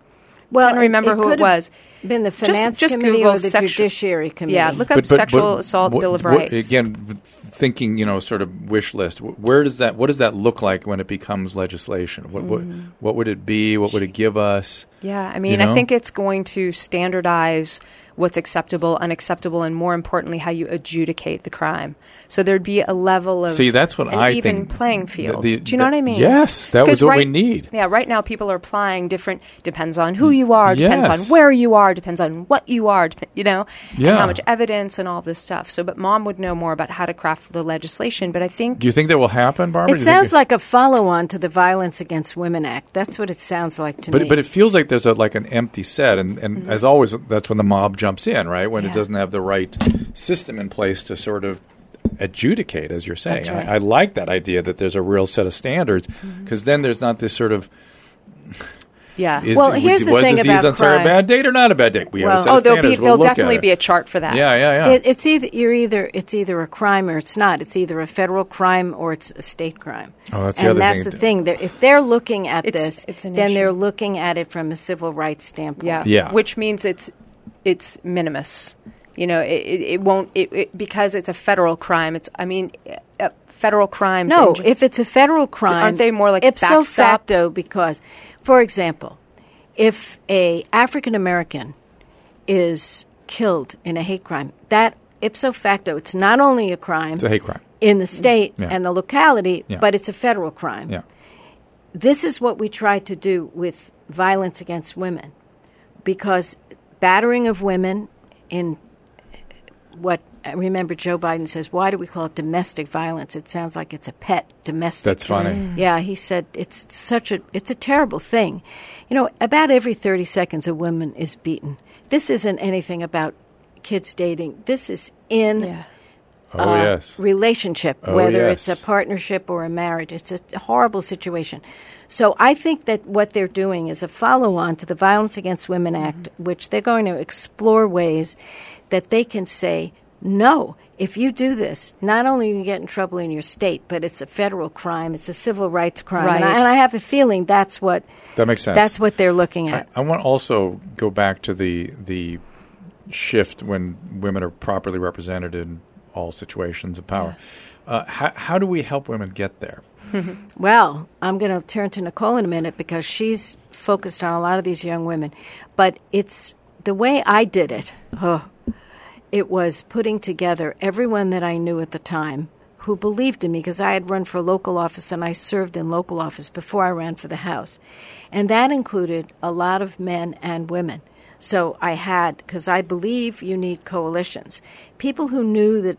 Well, I don't remember who it could have was. Been the finance just committee Google or the sexu- judiciary committee? Yeah, look up sexual assault what- bill of what- rights. again, thinking, you know, sort of wish list. Where does that? What does that look like when it becomes legislation? What what, Mm. what would it be? What would it give us? Yeah, I You mean, know? I think it's going to standardize what's acceptable, unacceptable, and more importantly, how you adjudicate the crime. So there'd be a level of See, that's what an I even think playing field. the- Do you know the- what I mean? yes, that 'Cause was what we right- need. Yeah, right now people are applying different. Depends on who you are. Depends on where you are. Depends on what you are. dep- You know, and Yeah. how much evidence and all this stuff. So, but mom would know more about how to craft the legislation. But I think Do you think that will happen, Barbara? It Do you think sounds like a follow-on to the Violence Against Women Act. That's what it sounds like to But me. but it feels like there's a like an empty set, and, and mm-hmm. as always, that's when the mob jumps in, right? When it Mm-hmm. Doesn't have the right system in place to sort of adjudicate, as you're saying. Right. Mm-hmm. I, I like that idea that there's a real set of standards, because then there's not this sort of yeah. is, Well, was here's the thing disease about on Sarah a bad date or not a bad date? We have a Well- set oh, there'll be standards. We'll there'll definitely be a chart for that. yeah, yeah, yeah. It, it's either you're either it's either a crime or it's not. It's either a federal crime or it's a state crime. Oh, that's the other thing. and that's thing. the thing. They're, if they're looking at It's- this, it's an then they're looking at it from a civil rights standpoint. Yeah. Yeah. Which means it's it's minimus. You know, it, it, it won't it, it because it's a federal crime. It's I mean, uh, federal crimes. No, in if it's a federal crime, Aren't they more like ipso backstop? facto? Because, for example, if a African American is killed in a hate crime, that ipso facto, it's not only a crime It's a hate crime. in the state Yeah. and the locality, Yeah. but it's a federal crime. Yeah. This is what we try to do with violence against women, because battering of women in what I remember Joe Biden says, why do we call it domestic violence? It sounds like it's a pet domestic. That's funny. Yeah, he said it's such a it's a terrible thing. You know, about every 30 seconds a woman is beaten. This isn't anything about kids dating. This is in yeah. Oh uh, yes. relationship, Oh, whether yes. it's a partnership or a marriage. It's a horrible situation. So I think that what they're doing is a follow on to the Violence Against Women mm-hmm. Act, which they're going to explore ways that they can say, no, if you do this, not only you get in trouble in your state, but it's a federal crime, it's a civil rights crime. And, I, and I have a feeling that's what That makes sense. that's what they're looking at. I want to also go back to the the shift when women are properly represented in all situations of power. Uh, how, how do we help women get there? Well, I'm going to turn to Nicole in a minute because she's focused on a lot of these young women. But it's the way I did it. Oh, it was putting together everyone that I knew at the time who believed in me because I had run for local office and I served in local office before I ran for the House. And that included a lot of men and women. So I had, because I believe you need coalitions, people who knew that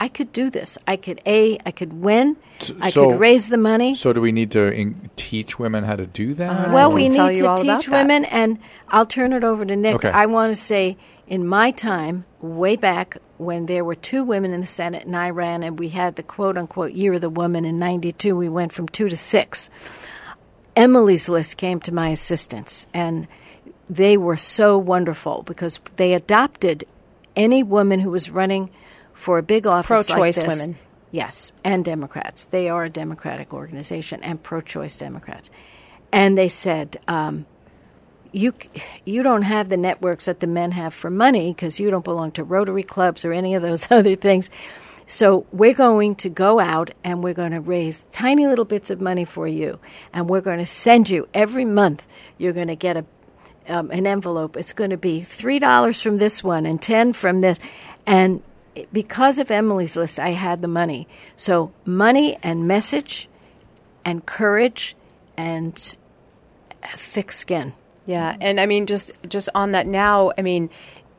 I could do this. I could A, I could win, I could raise the money. So do we need to in- teach women how to do that? Uh, well, we need to all about teach that. women, and I'll turn it over to Nick. Okay. I want to say, in my time, way back when there were two women in the Senate and I ran, and we had the quote unquote year of the woman in 92, we went from two to six. Emily's List came to my assistance, and they were so wonderful because they adopted any woman who was running for a big office Pro-choice like this. women. Yes, and Democrats. They are a Democratic organization and pro-choice Democrats. And they said, um, "You you don't have the networks that the men have for money because you don't belong to Rotary clubs or any of those other things." So we're going to go out and we're going to raise tiny little bits of money for you, and we're going to send you every month. You're going to get a um, an envelope. It's going to be three dollars from this one and ten from this, and because of Emily's list, I had the money. So money and message, and courage, and thick skin. Yeah, and I mean, just just on that now, I mean,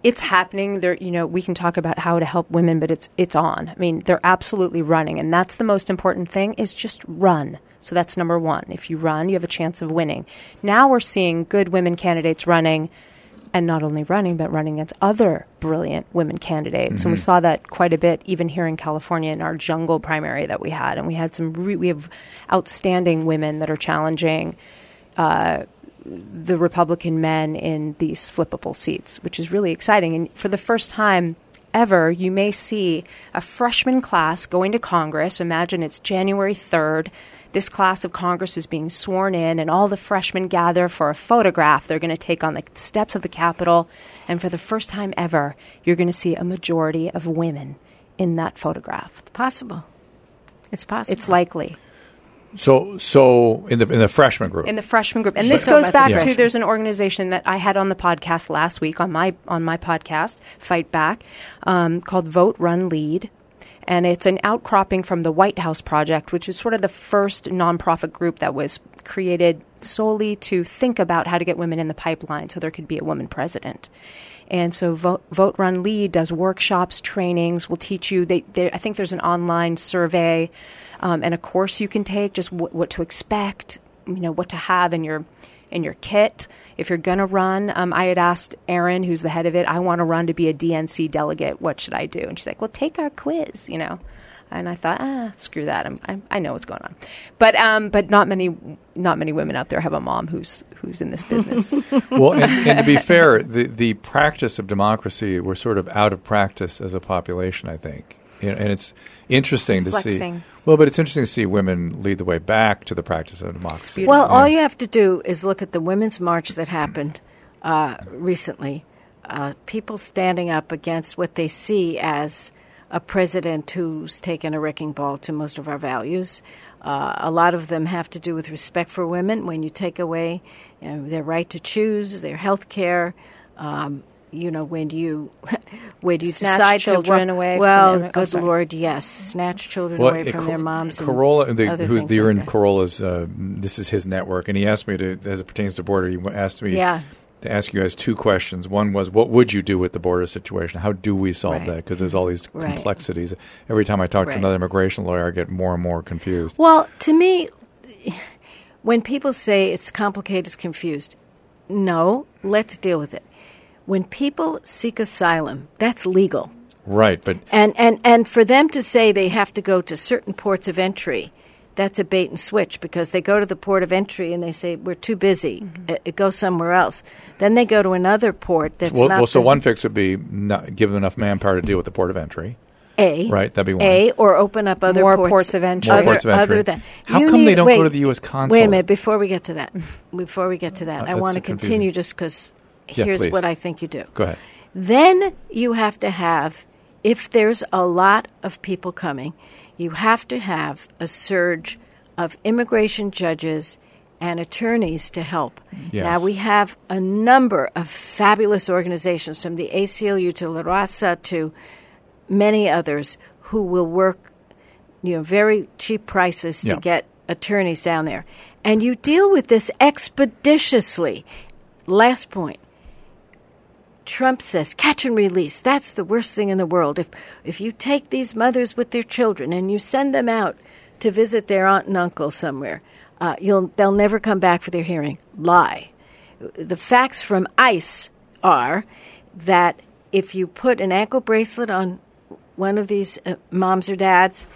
it's happening. There, you know, we can talk about how to help women, but it's it's on. I mean, they're absolutely running, and that's the most important thing is just run. So that's number one. If you run, you have a chance of winning. Now we're seeing good women candidates running, and not only running, but running against other brilliant women candidates. And we saw that quite a bit, even here in California in our jungle primary that we had. And we had some, re- we have outstanding women that are challenging uh, the Republican men in these flippable seats, which is really exciting. And for the first time ever, you may see a freshman class going to Congress. Imagine it's January 3rd. This class of Congress is being sworn in, and all the freshmen gather for a photograph. They're going to take on the steps of the Capitol. And for the first time ever, you're going to see a majority of women in that photograph. It's possible. It's possible. It's likely. So, so in the in the freshman group, in the freshman group. And She's this talking goes back the to there's an organization that I had on the podcast last week on my on my podcast, Fight Back, um, called Vote Run Lead. And it's an outcropping from the White House Project, which is sort of the first nonprofit group that was created solely to think about how to get women in the pipeline so there could be a woman president. And so Vote, Vote Run Lead does workshops, trainings, will teach you. They, they, I think there's an online survey um, and a course you can take, just what, what to expect, you know, what to have in your in your kit. If you're going to run, um, I had asked Erin, who's the head of it, I want to run to be a DNC delegate. What should I do? And she's like, well, take our quiz, you know. And I thought, ah, screw that. I'm, I'm, I know what's going on, but um, but not many not many women out there have a mom who's who's in this business. well, and, and to be fair, the the practice of democracy, we're sort of out of practice as a population. I think, You know, and it's interesting to see. Well, but it's interesting to see women lead the way back to the practice of democracy. Well, Yeah. all you have to do is look at the women's march that happened uh, recently. Uh, people standing up against what they see as a president who's taken a wrecking ball to most of our values. Uh, a lot of them have to do with respect for women. When you take away you know, their right to choose, their health care, um, you know, when you when you Snatch decide children to wo- away from well, their- oh, good sorry. lord, yes, snatch children Well, away it- from their moms. and Carolla, the, other who, things you're like in that. Carolla's. Uh, this is his network, and he asked me to, as it pertains to border, he asked me Yeah. to ask you guys two questions. One was, what would you do with the border situation? How do we solve Right. that? Because there's all these Right. complexities. Every time I talk to another immigration lawyer, I get more and more confused. Well, to me, when people say it's complicated, it's confused, no, let's deal with it. When people seek asylum, that's legal. Right, but And, and, and for them to say they have to go to certain ports of entry, that's a bait and switch because they go to the port of entry and they say, we're too busy, Mm-hmm. uh, go somewhere else. Then they go to another port that's well, not. well, so the- one fix would be not give them enough manpower to deal with the port of entry. A. Right, that'd be one. A, or open up other More ports, ports of entry. More Other, ports of entry. Other than, How You come they don't wait, go to the U.S. consulate? Wait a minute, before we get to that, before we get to that, I want to confusing. continue just because Yeah, here's please. what I think you do. Go ahead. Then you have to have, if there's a lot of people coming, you have to have a surge of immigration judges and attorneys to help. Yes. Now, we have a number of fabulous organizations from the ACLU to La Raza to many others who will work you know very cheap prices to Yeah. get attorneys down there and you deal with this expeditiously last point Trump says catch and release. That's the worst thing in the world. If if you take these mothers with their children and you send them out to visit their aunt and uncle somewhere, uh, you'll they'll never come back for their hearing. Lie. The facts from ICE are that if you put an ankle bracelet on one of these uh, moms or dads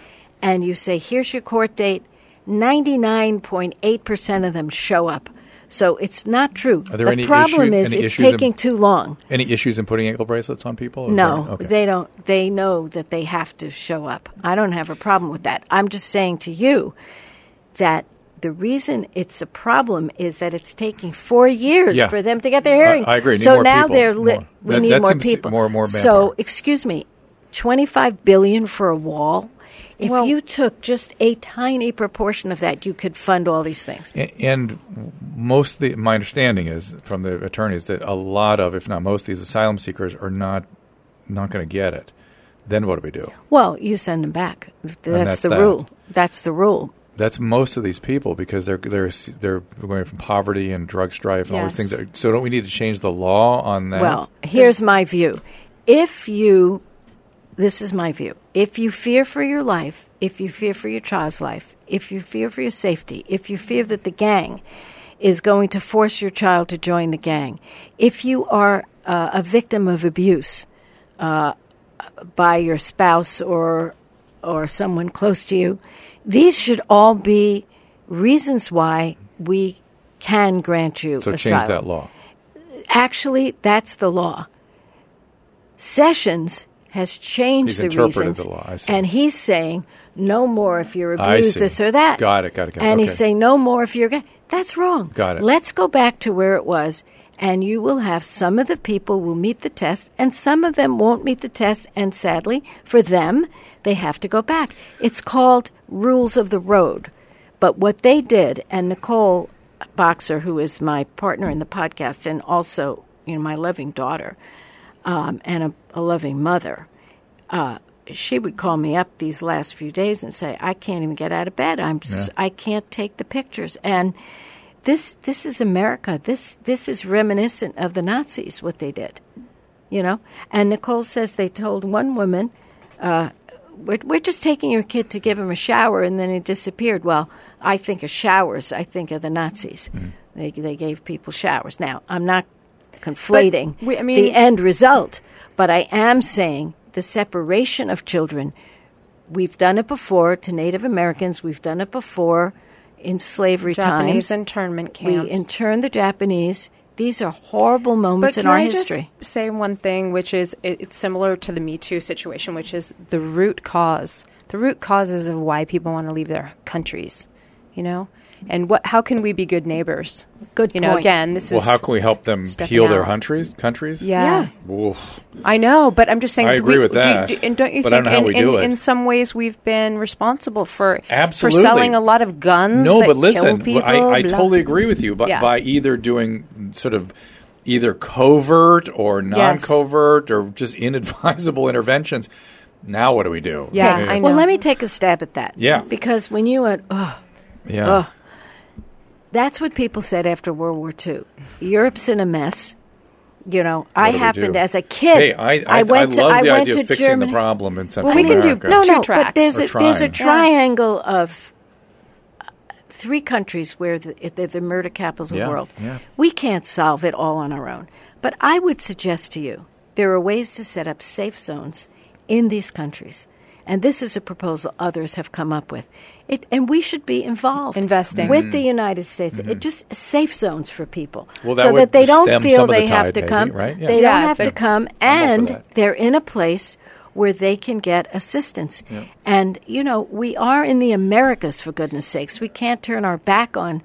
and you say, "Here's your court date," 99.8% of them show up. So it's not true. Are there the any problem issue- is any it's issues in- taking too long. Any issues in putting ankle bracelets on people? Is No, okay. they don't. They know that they have to show up. I don't have a problem with that. I'm just saying to you that the reason it's a problem is that it's taking four years Yeah. for them to get their hearing. I agree. Need so now people. they're li- More. we That- need more people. more- more so excuse me, twenty five billion for a wall. If Well- you took just a tiny proportion of that, you could fund all these things. And most of the, my understanding is from the attorneys that a lot of, if not most of these asylum seekers are not not going to get it. Then what do we do? Well, you send them back. That's, that's the that. rule. That's the rule. That's most of these people because they're they're they're going from poverty and drug strife and all these things. That, so don't we need to change the law on that? Well, here's my view. If you, this is my view. If you fear for your life, if you fear for your child's life, if you fear for your safety, if you fear that the gang is going to force your child to join the gang, if you are uh, a victim of abuse uh, by your spouse or or someone close to you, these should all be reasons why we can grant you so asylum change that law. actually that's the law. Sessions has changed He's the interpreted reasons, the law, and he's saying no more if you're abused, this or that. Got it, got it, got it. And he's saying no more if you're. That's wrong. Got it. Let's go back to where it was, and you will have some of the people will meet the test, and some of them won't meet the test. And sadly, for them, they have to go back. It's called rules of the road. But what they did, and Nicole Boxer, who is my partner in the podcast, and also you know my loving daughter, um, and a, a loving mother, uh, she would call me up these last few days and say, "I can't even get out of bed. I'm s- I can't take the pictures." And this this is America. This this is reminiscent of the Nazis what they did, you know. And Nicole says they told one woman, uh, we're, "We're just taking your kid to give him a shower," and then he disappeared. Well, I think of showers. I think of the Nazis. They they gave people showers. Now I'm not conflating we- I mean- the end result, but I am saying the separation of children. We've done it before to Native Americans. We've done it before in slavery Japanese times. internment We camps. interned the Japanese. These are horrible moments in our I history. say one thing, which is it's similar to the Me Too situation, which is the root cause, the root causes of why people want to leave their countries. You know, and what? How can we be good neighbors? Good You know, again, this Well, is how can we help them stepping heal their countries? Countries? Yeah. Oof. I know, but I'm just saying. I agree we- with that, do- and don't you but I think don't know how in, we do in, it. in some ways we've been responsible for Absolutely. for selling a lot of guns? No, that but listen, kill people, I, I totally agree with you. But Yeah. by either doing sort of either covert or non-covert or just inadvisable interventions, now what do we do? Yeah, Okay. I Well, let me take a stab at that. Yeah. Because when you went, oh, yeah. Ugh. That's what people said after World War II. Europe's in a mess. You know, I What do we happened as a kid. Hey, I, I, went I to love I the went idea to of fixing Germany. the problem in Central we can do- America. No, Two no, but there's a, there's a trying. triangle of uh, three countries where the, they're the murder capitals of Yeah, the world. yeah. We can't solve it all on our own. But I would suggest to you there are ways to set up safe zones in these countries. And this is a proposal others have come up with. It, and we should be involved. Investing. With the United States. It just safe zones for people. Mm-hmm. Well, that so that they don't feel some of the they have to maybe, come. right? Yeah. They Yeah, don't have but- to come. I'm all for And they're in a place where they can get assistance. And, you know, we are in the Americas, for goodness sakes. We can't turn our back on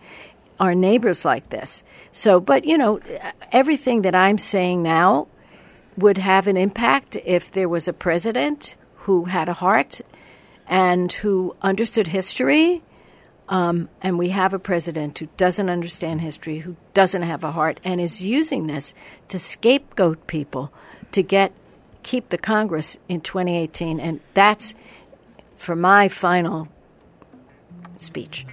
our neighbors like this. So, but, you know, everything that I'm saying now would have an impact if there was a president who had a heart and who understood history. Um, and we have a president who doesn't understand history, who doesn't have a heart, and is using this to scapegoat people to get keep the Congress in 2018. And that's for my final speech.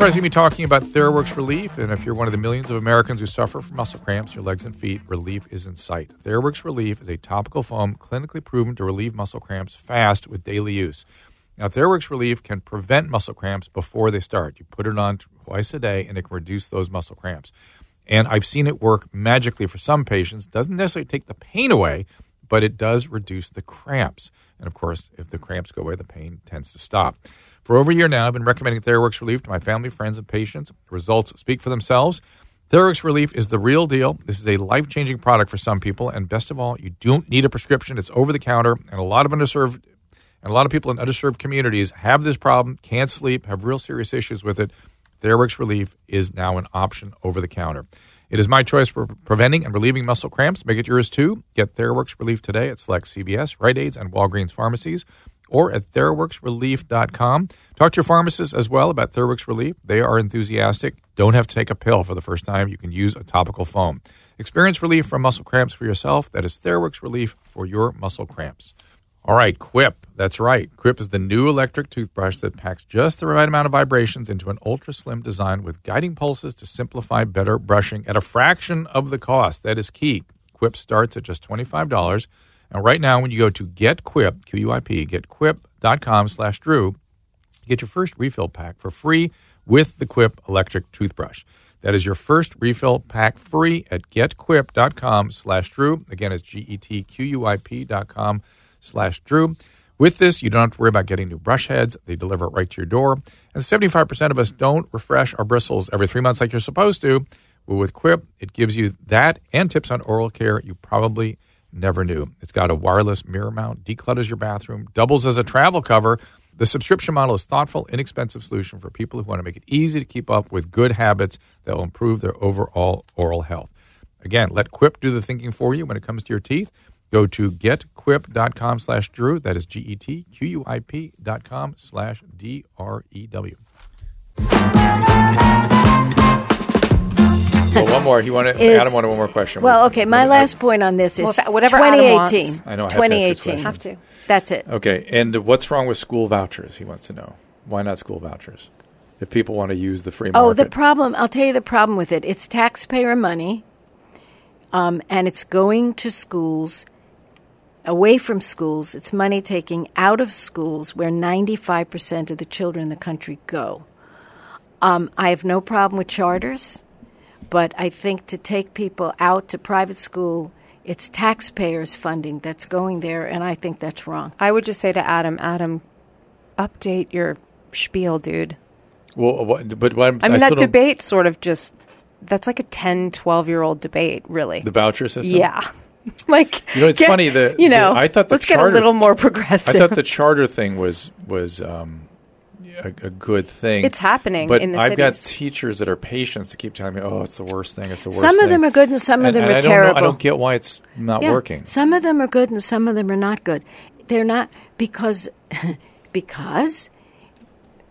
Fred's going to be talking about TheraWorks Relief, and if you're one of the millions of Americans who suffer from muscle cramps, your legs and feet, relief is in sight. TheraWorks Relief is a topical foam clinically proven to relieve muscle cramps fast with daily use. Now, TheraWorks Relief can prevent muscle cramps before they start. You put it on twice a day, and it can reduce those muscle cramps. And I've seen it work magically for some patients. Doesn't necessarily take the pain away, but it does reduce the cramps. And of course, if the cramps go away, the pain tends to stop. For over a year now, I've been recommending TheraWorks Relief to my family, friends, and patients. The results speak for themselves. TheraWorks Relief is the real deal. This is a life changing product for some people. And best of all, you don't need a prescription. It's over the counter. And a lot of underserved and a lot of people in underserved communities have this problem, can't sleep, have real serious issues with it. TheraWorks Relief is now an option over the counter. It is my choice for preventing and relieving muscle cramps. Make it yours too. Get TheraWorks Relief today at select CVS, Rite Aids, and Walgreens pharmacies or at TheraWorksRelief.com. Talk to your pharmacist as well about TheraWorks Relief. They are enthusiastic. Don't have to take a pill for the first time. You can use a topical foam. Experience relief from muscle cramps for yourself. That is TheraWorks Relief for your muscle cramps. All right, Quip. That's right. Quip is the new electric toothbrush that packs just the right amount of vibrations into an ultra slim design with guiding pulses to simplify better brushing at a fraction of the cost. That is key. Quip starts at just $25. And right now, when you go to GetQuip, Q-U-I-P, getquip.com slash Drew, get your first refill pack for free with the Quip electric toothbrush. That is your first refill pack free at getquip.com slash Drew. Again, it's G-E-T-Q-U-I-P dot com slash Drew. With this, you don't have to worry about getting new brush heads. They deliver it right to your door. And 75% of us don't refresh our bristles every three months like you're supposed to. Well, with Quip, it gives you that and tips on oral care you probably never knew. It's got a wireless mirror mount, declutters your bathroom, doubles as a travel cover. The subscription model is thoughtful, inexpensive solution for people who want to make it easy to keep up with good habits that will improve their overall oral health. Again, let Quip do the thinking for you when it comes to your teeth. Go to getquip.com slash Drew. That is G E T Q U I P dot com slash D R E W. Well, one more. He wanted Is- Adam wanted one more question. Well, okay, my I- last point on this is Well, fa- whatever 2018. wants. I know, I have to 2018. Have to. That's it. Okay, and what's wrong with school vouchers? He wants to know. Why not school vouchers? If people want to use the free market. Oh, the problem, I'll tell you the problem with it. It's taxpayer money, um, and it's going to schools, away from schools. It's money taking out of schools where 95% of the children in the country go. Um, I have no problem with charters, but I think to take people out to private school, it's taxpayers' funding that's going there, and I think that's wrong. I would just say to Adam, Adam, update your spiel, dude. well, what, but what, I mean, that still don't- debate sort of just, that's like a 10, 12 year old debate, really. the voucher system. yeah. like, You know, it's get- funny, that you know, the- I thought the let's get a little more progressive. I thought the charter thing was was um, a, a good thing. It's happening but in the I've got teachers that are patients that keep telling me, "Oh, it's the worst thing. It's the worst." Some of thing." them are good and some of them and are I terrible. Know, I don't get why it's not Yeah. working. Some of them are good and some of them are not good. They're not because because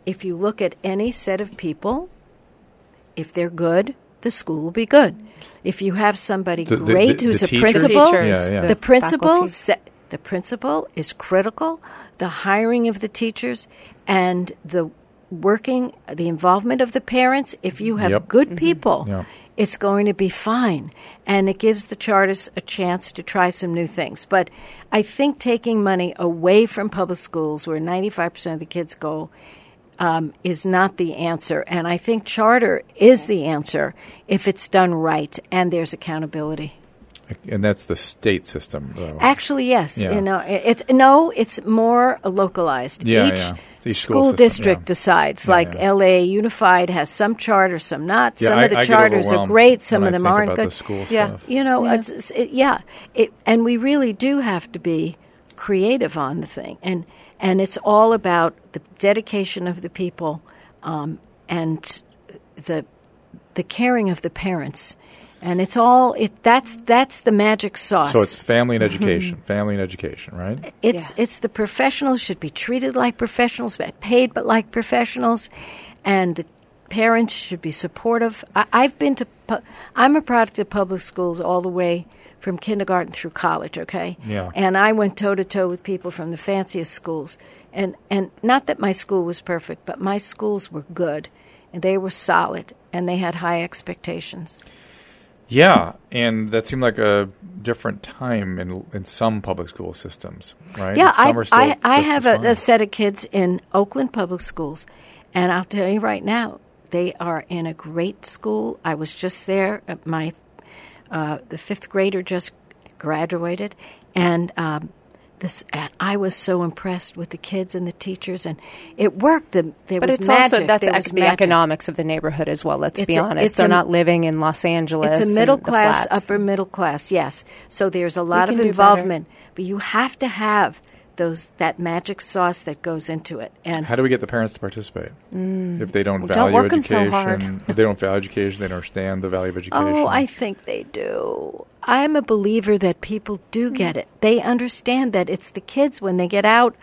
if you look at any set of people, if they're good, the school will be good. If you have somebody The- the- great the- who's the a teachers? principal, Teachers, Yeah, yeah. the principal faculty. se- the principal is critical. The hiring of the teachers and the working, the involvement of the parents. If you have Yep. good people, Yeah. it's going to be fine. And it gives the charters a chance to try some new things. But I think taking money away from public schools, where 95% of the kids go, um, is not the answer. And I think charter is the answer if it's done right and there's accountability. And that's the state system, though. Actually, yes. Yeah. You know, it's no, it's more localized. Yeah, each, yeah. Each school, school district decides. Like. LA Unified has some charter, some not. Some I- of the I charters are great, some of them aren't good. The Yeah. stuff. You know, it's, it's it, yeah, it, and we really do have to be creative on the thing, and and it's all about the dedication of the people, um, and the the caring of the parents, and it's all it. That's that's the magic sauce. So it's family and education, mm-hmm. family and education, right? It's Yeah. it's the professionals should be treated like professionals, paid but like professionals, and the parents should be supportive. I, I've been to. pu- I'm a product of public schools all the way from kindergarten through college. Okay. Yeah. And I went toe to toe with people from the fanciest schools, and and not that my school was perfect, but my schools were good, and they were solid, and they had high expectations. Yeah, and that seemed like a different time in in some public school systems, right? Yeah, I, I, I have a, a set of kids in Oakland Public Schools, and I'll tell you right now, they are in a great school. I was just there. uh, My uh, the fifth grader just graduated, and um, this and I was so impressed with the kids and the teachers, and it worked. The, there But was it's magic. also that's ec- the economics of the neighborhood as well. Let's It's be a- honest; they're a- not living in Los Angeles. It's a middle class, upper middle class, yes. So there's a lot of involvement, but you have to have those that magic sauce that goes into it. And How do we get the parents to participate if they don't Well, don't value education? so if they don't value education, they don't understand the value of education. Oh, I think they do. I'm a believer that people do get it. They understand that it's the kids when they get out.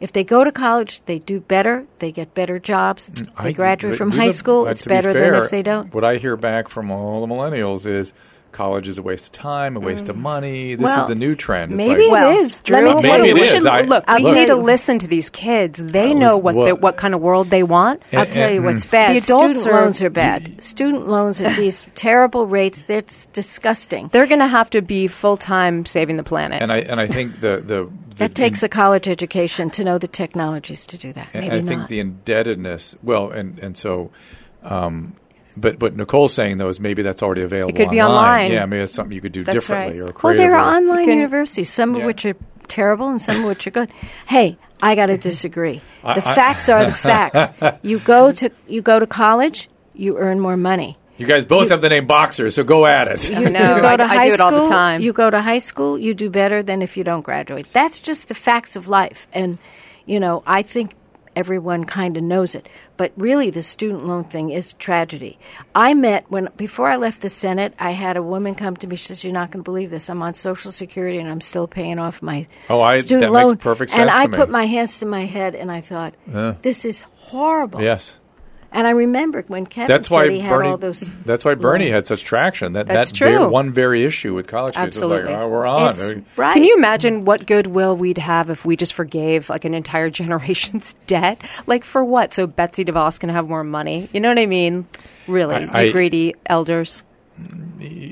If they go to college, they do better. They get better jobs. They Mm, I- graduate from high are- school. It's be better fair, than if they don't. What I hear back from all the millennials is college is a waste of time, a waste of money. This Mm. Well, is the new trend. It's Maybe like, Well, it is. let Drew. me tell Maybe you it we is. should- I- look, I'll we tell need to listen to these kids. They I know what well- the, what kind of world they want. I'll tell you what's bad. The adults Student are- loans are bad. Student loans at these terrible rates. That's disgusting. They're going to have to be full time saving the planet. and I and I think the the, the That takes a college education to know the technologies to do that. And Maybe I think not. the indebtedness. Well, and and so, um, but but Nicole's saying though is maybe that's already available. It could be online. Yeah, maybe it's something you could do That's differently right. or Well, there are online can- universities, some of which are terrible and some of which are good. Hey, I got to disagree. The I- facts are the facts. You go to you go to college, you earn more money. You guys both have the name boxers, so go at it. You, I know. you go to I high do it school, all the time. You go to high school, you do better than if you don't graduate. That's just the facts of life. And, you know, I think everyone kind of knows it. But really, the student loan thing is tragedy. I met, when before I left the Senate, I had a woman come to me. She says, You're not going to believe this. I'm on Social Security and I'm still paying off my Oh, I- student that makes loan. perfect And sense I to me. put my hands to my head and I thought, This is horrible. Yes, And I remember when Kevin that's why said he had Bernie. all those. That's why Bernie loans. had such traction. That That's that very- true. one very issue with college kids Absolutely. was like, oh, we're on. It's right. Can you imagine what goodwill we'd have if we just forgave like an entire generation's debt? Like for what? So Betsy DeVos can have more money? You know what I mean? Really, I- you I- greedy elders.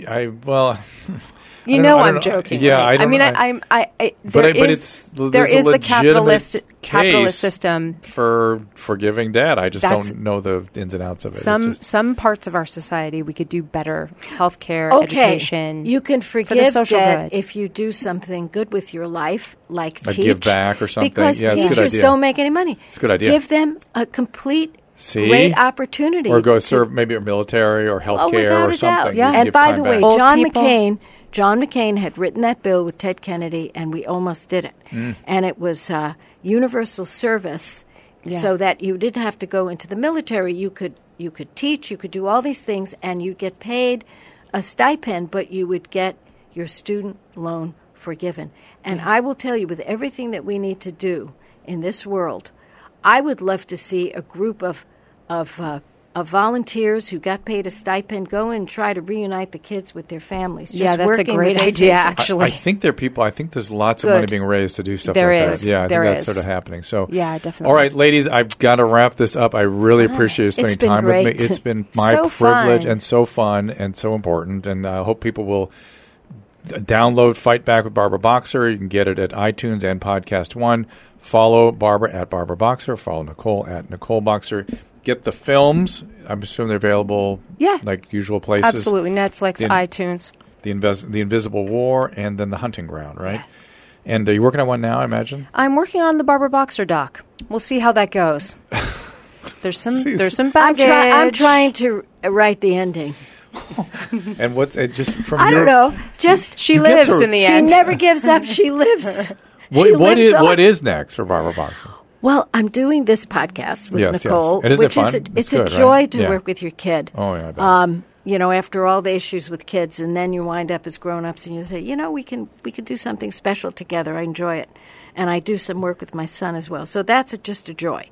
I well, You I know, know- I I'm know. joking. Yeah, right? I don't. I, mean, I'm. I, I But there I- but is- it's- there there's the capitalist capitalist system. for forgiving dad, I just That's- don't know the ins and outs of it. Some just- some parts of our society we could do better. Healthcare, okay. education. You can forgive social debt good. if you do something good with your life, like Like teach. give back or something. Because Yeah, it's a good teachers idea. don't make any money. It's a good idea. Give them a complete, See? great opportunity. or go to- serve maybe a military or Oh, healthcare without or a something. doubt. Yeah. You And by the way, back. John. McCain, John McCain had written that bill with Ted Kennedy, and we almost did it. Mm. And it was uh, universal service, Yeah. so that you didn't have to go into the military. You could you could teach, you could do all these things, and you'd get paid a stipend, but you would get your student loan forgiven. And I will tell you, with everything that we need to do in this world, I would love to see a group of of, uh, of volunteers who got paid a stipend go and try to reunite the kids with their families. Just Yeah, that's a great idea, actually. I think there are people. I think there's lots of money being raised to do stuff There like is. that. Yeah, I There think that's is. sort of happening. So Yeah, definitely. All right, ladies, I've got to wrap this up. I really ah, appreciate you spending It's been time with me. It's been my So privilege fun. and so fun and so important. And I hope people will download Fight Back with Barbara Boxer. You can get it at iTunes and Podcast One. Follow Barbara at Barbara Boxer. Follow Nicole at Nicole Boxer. Get the films. I'm assuming they're available. Yeah. like usual places. Absolutely, Netflix, The- iTunes. The Invis- the Invisible War and then the Hunting Ground. Right. And uh, you're working on one now, I imagine. I'm working on the Barbara Boxer doc. We'll see how that goes. There's some See, there's some I'm, baggage. try- I'm trying to uh, write the ending. And what's it just from I your don't know. Just She lives to- in the she end. never gives up. She lives. What, She what lives is on. what is next for Barbara Boxer? Well, I'm doing this podcast with Yes, yes. Nicole, isn't it which is a, It's it's good, a joy right? to Yeah. work with your kid. Oh yeah. Um, you know, after all the issues with kids, and then you wind up as grown-ups and you say, you know, we can we can do something special together. I enjoy it, and I do some work with my son as well. So that's a, just a joy.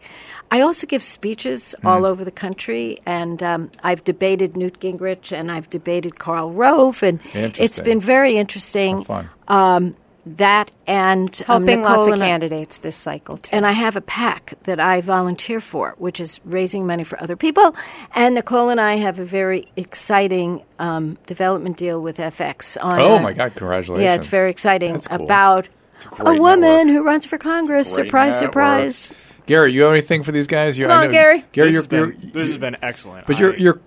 I also give speeches Mm. all over the country, and um, I've debated Newt Gingrich and I've debated Karl Rove, and it's been very interesting. Fun. Um, that and um, Helping Nicole lots of and I- candidates this cycle too. and I have a PAC that I volunteer for, which is raising money for other people. And Nicole and I have a very exciting um, development deal with FX. On Oh a- my God! Congratulations. Yeah, it's very exciting That's cool. about It's a a, woman network. who runs for Congress. Surprise, network. surprise. Gary, you have anything for these guys? You, Come I on, Gary. Gary, this, you're, has been, you're- this has been excellent. but I- you're you're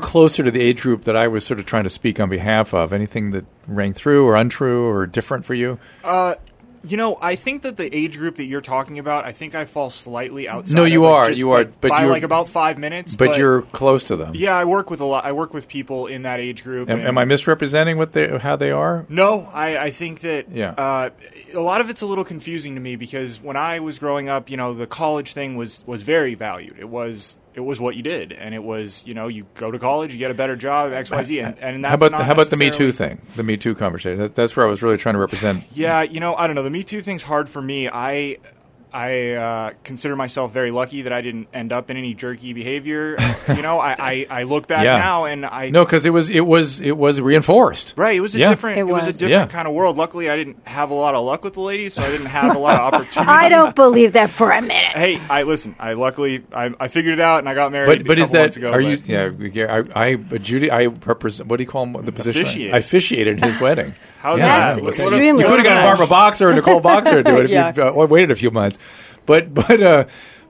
closer to the age group that I was sort of trying to speak on behalf of. Anything that rang through or untrue or different for you? Uh, you know, I think that the age group that you're talking about, I think I fall slightly outside. No, of you are, just you are, but by you're- like about five minutes. But, you're close to them. yeah, I work with a lot. I work with people in that age group. Am, and- am I misrepresenting what they how they are? No, I, I think that Yeah. uh, a lot of it's a little confusing to me because when I was growing up, you know, the college thing was was very valued. It was it was what you did, and it was you know you go to college, you get a better job, X Y Z, and, and that's how about not how about the Me Too thing? The Me Too conversation. That, that's where I was really trying to represent. Yeah, you know, I don't know. The Me Too thing's hard for me. I I uh, consider myself very lucky that I didn't end up in any jerky behavior. you know, I, I, I look back Yeah. now and I No, because it was it was it was reinforced. Right, it was a Yeah. different. It It, was. was. a different Yeah. kind of world. Luckily, I didn't have a lot of luck with the ladies, so I didn't have a lot of opportunity. I don't believe that for a minute. Hey, I listen. I luckily I, I figured it out and I got married. But but a is couple months that ago, are you? but- Yeah, Gary, I I Judy I represent. What do you call him? The position? Officiate. I officiated his wedding. How's Yeah, that? look- extremely You could have got organized. Barbara Boxer or Nicole Boxer to do it if Yeah. you uh, waited a few months. But but uh,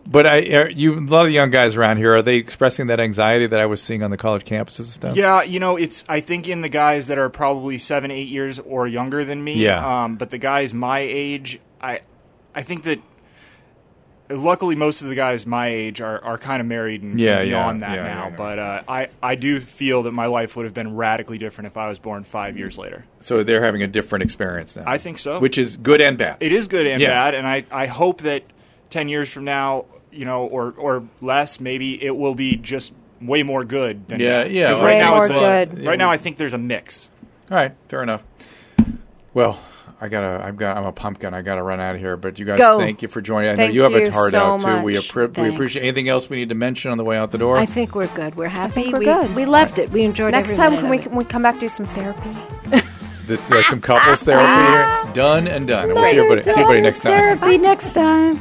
but I are you a lot of the young guys around here are they expressing that anxiety that I was seeing on the college campuses and stuff? Yeah, you know, it's. I think in the guys that are probably seven, eight years or younger than me. Yeah. Um, but the guys my age, I, I think that. Luckily, most of the guys my age are, are kind of married and Yeah, and yeah, beyond that yeah, now. yeah, yeah. But uh, I, I do feel that my life would have been radically different if I was born five years later. So they're having a different experience now. I think so. Which is good and bad. It is good and Yeah. bad, and I, I hope that ten years from now, you know, or or less, maybe it will be just way more good. Than Yeah, bad. yeah. 'Cause Way right now more it's a- good. Right now, I think there's a mix. All right, fair enough. Well, I gotta. I've got. I'm a pumpkin. I gotta run out of here. But you guys, Go. thank you for joining. I Thank know you have a you hard so out too. We, much. appre- we Thanks. appreciate. Anything else we need to mention on the way out the door? I think we're good. We're happy. think we're we, good. we loved it. We enjoyed it. Next every time, minute can we, of it. can we come back to do some therapy? The- like some couples therapy here. Done and done. We'll see everybody. See everybody next time. Therapy next time.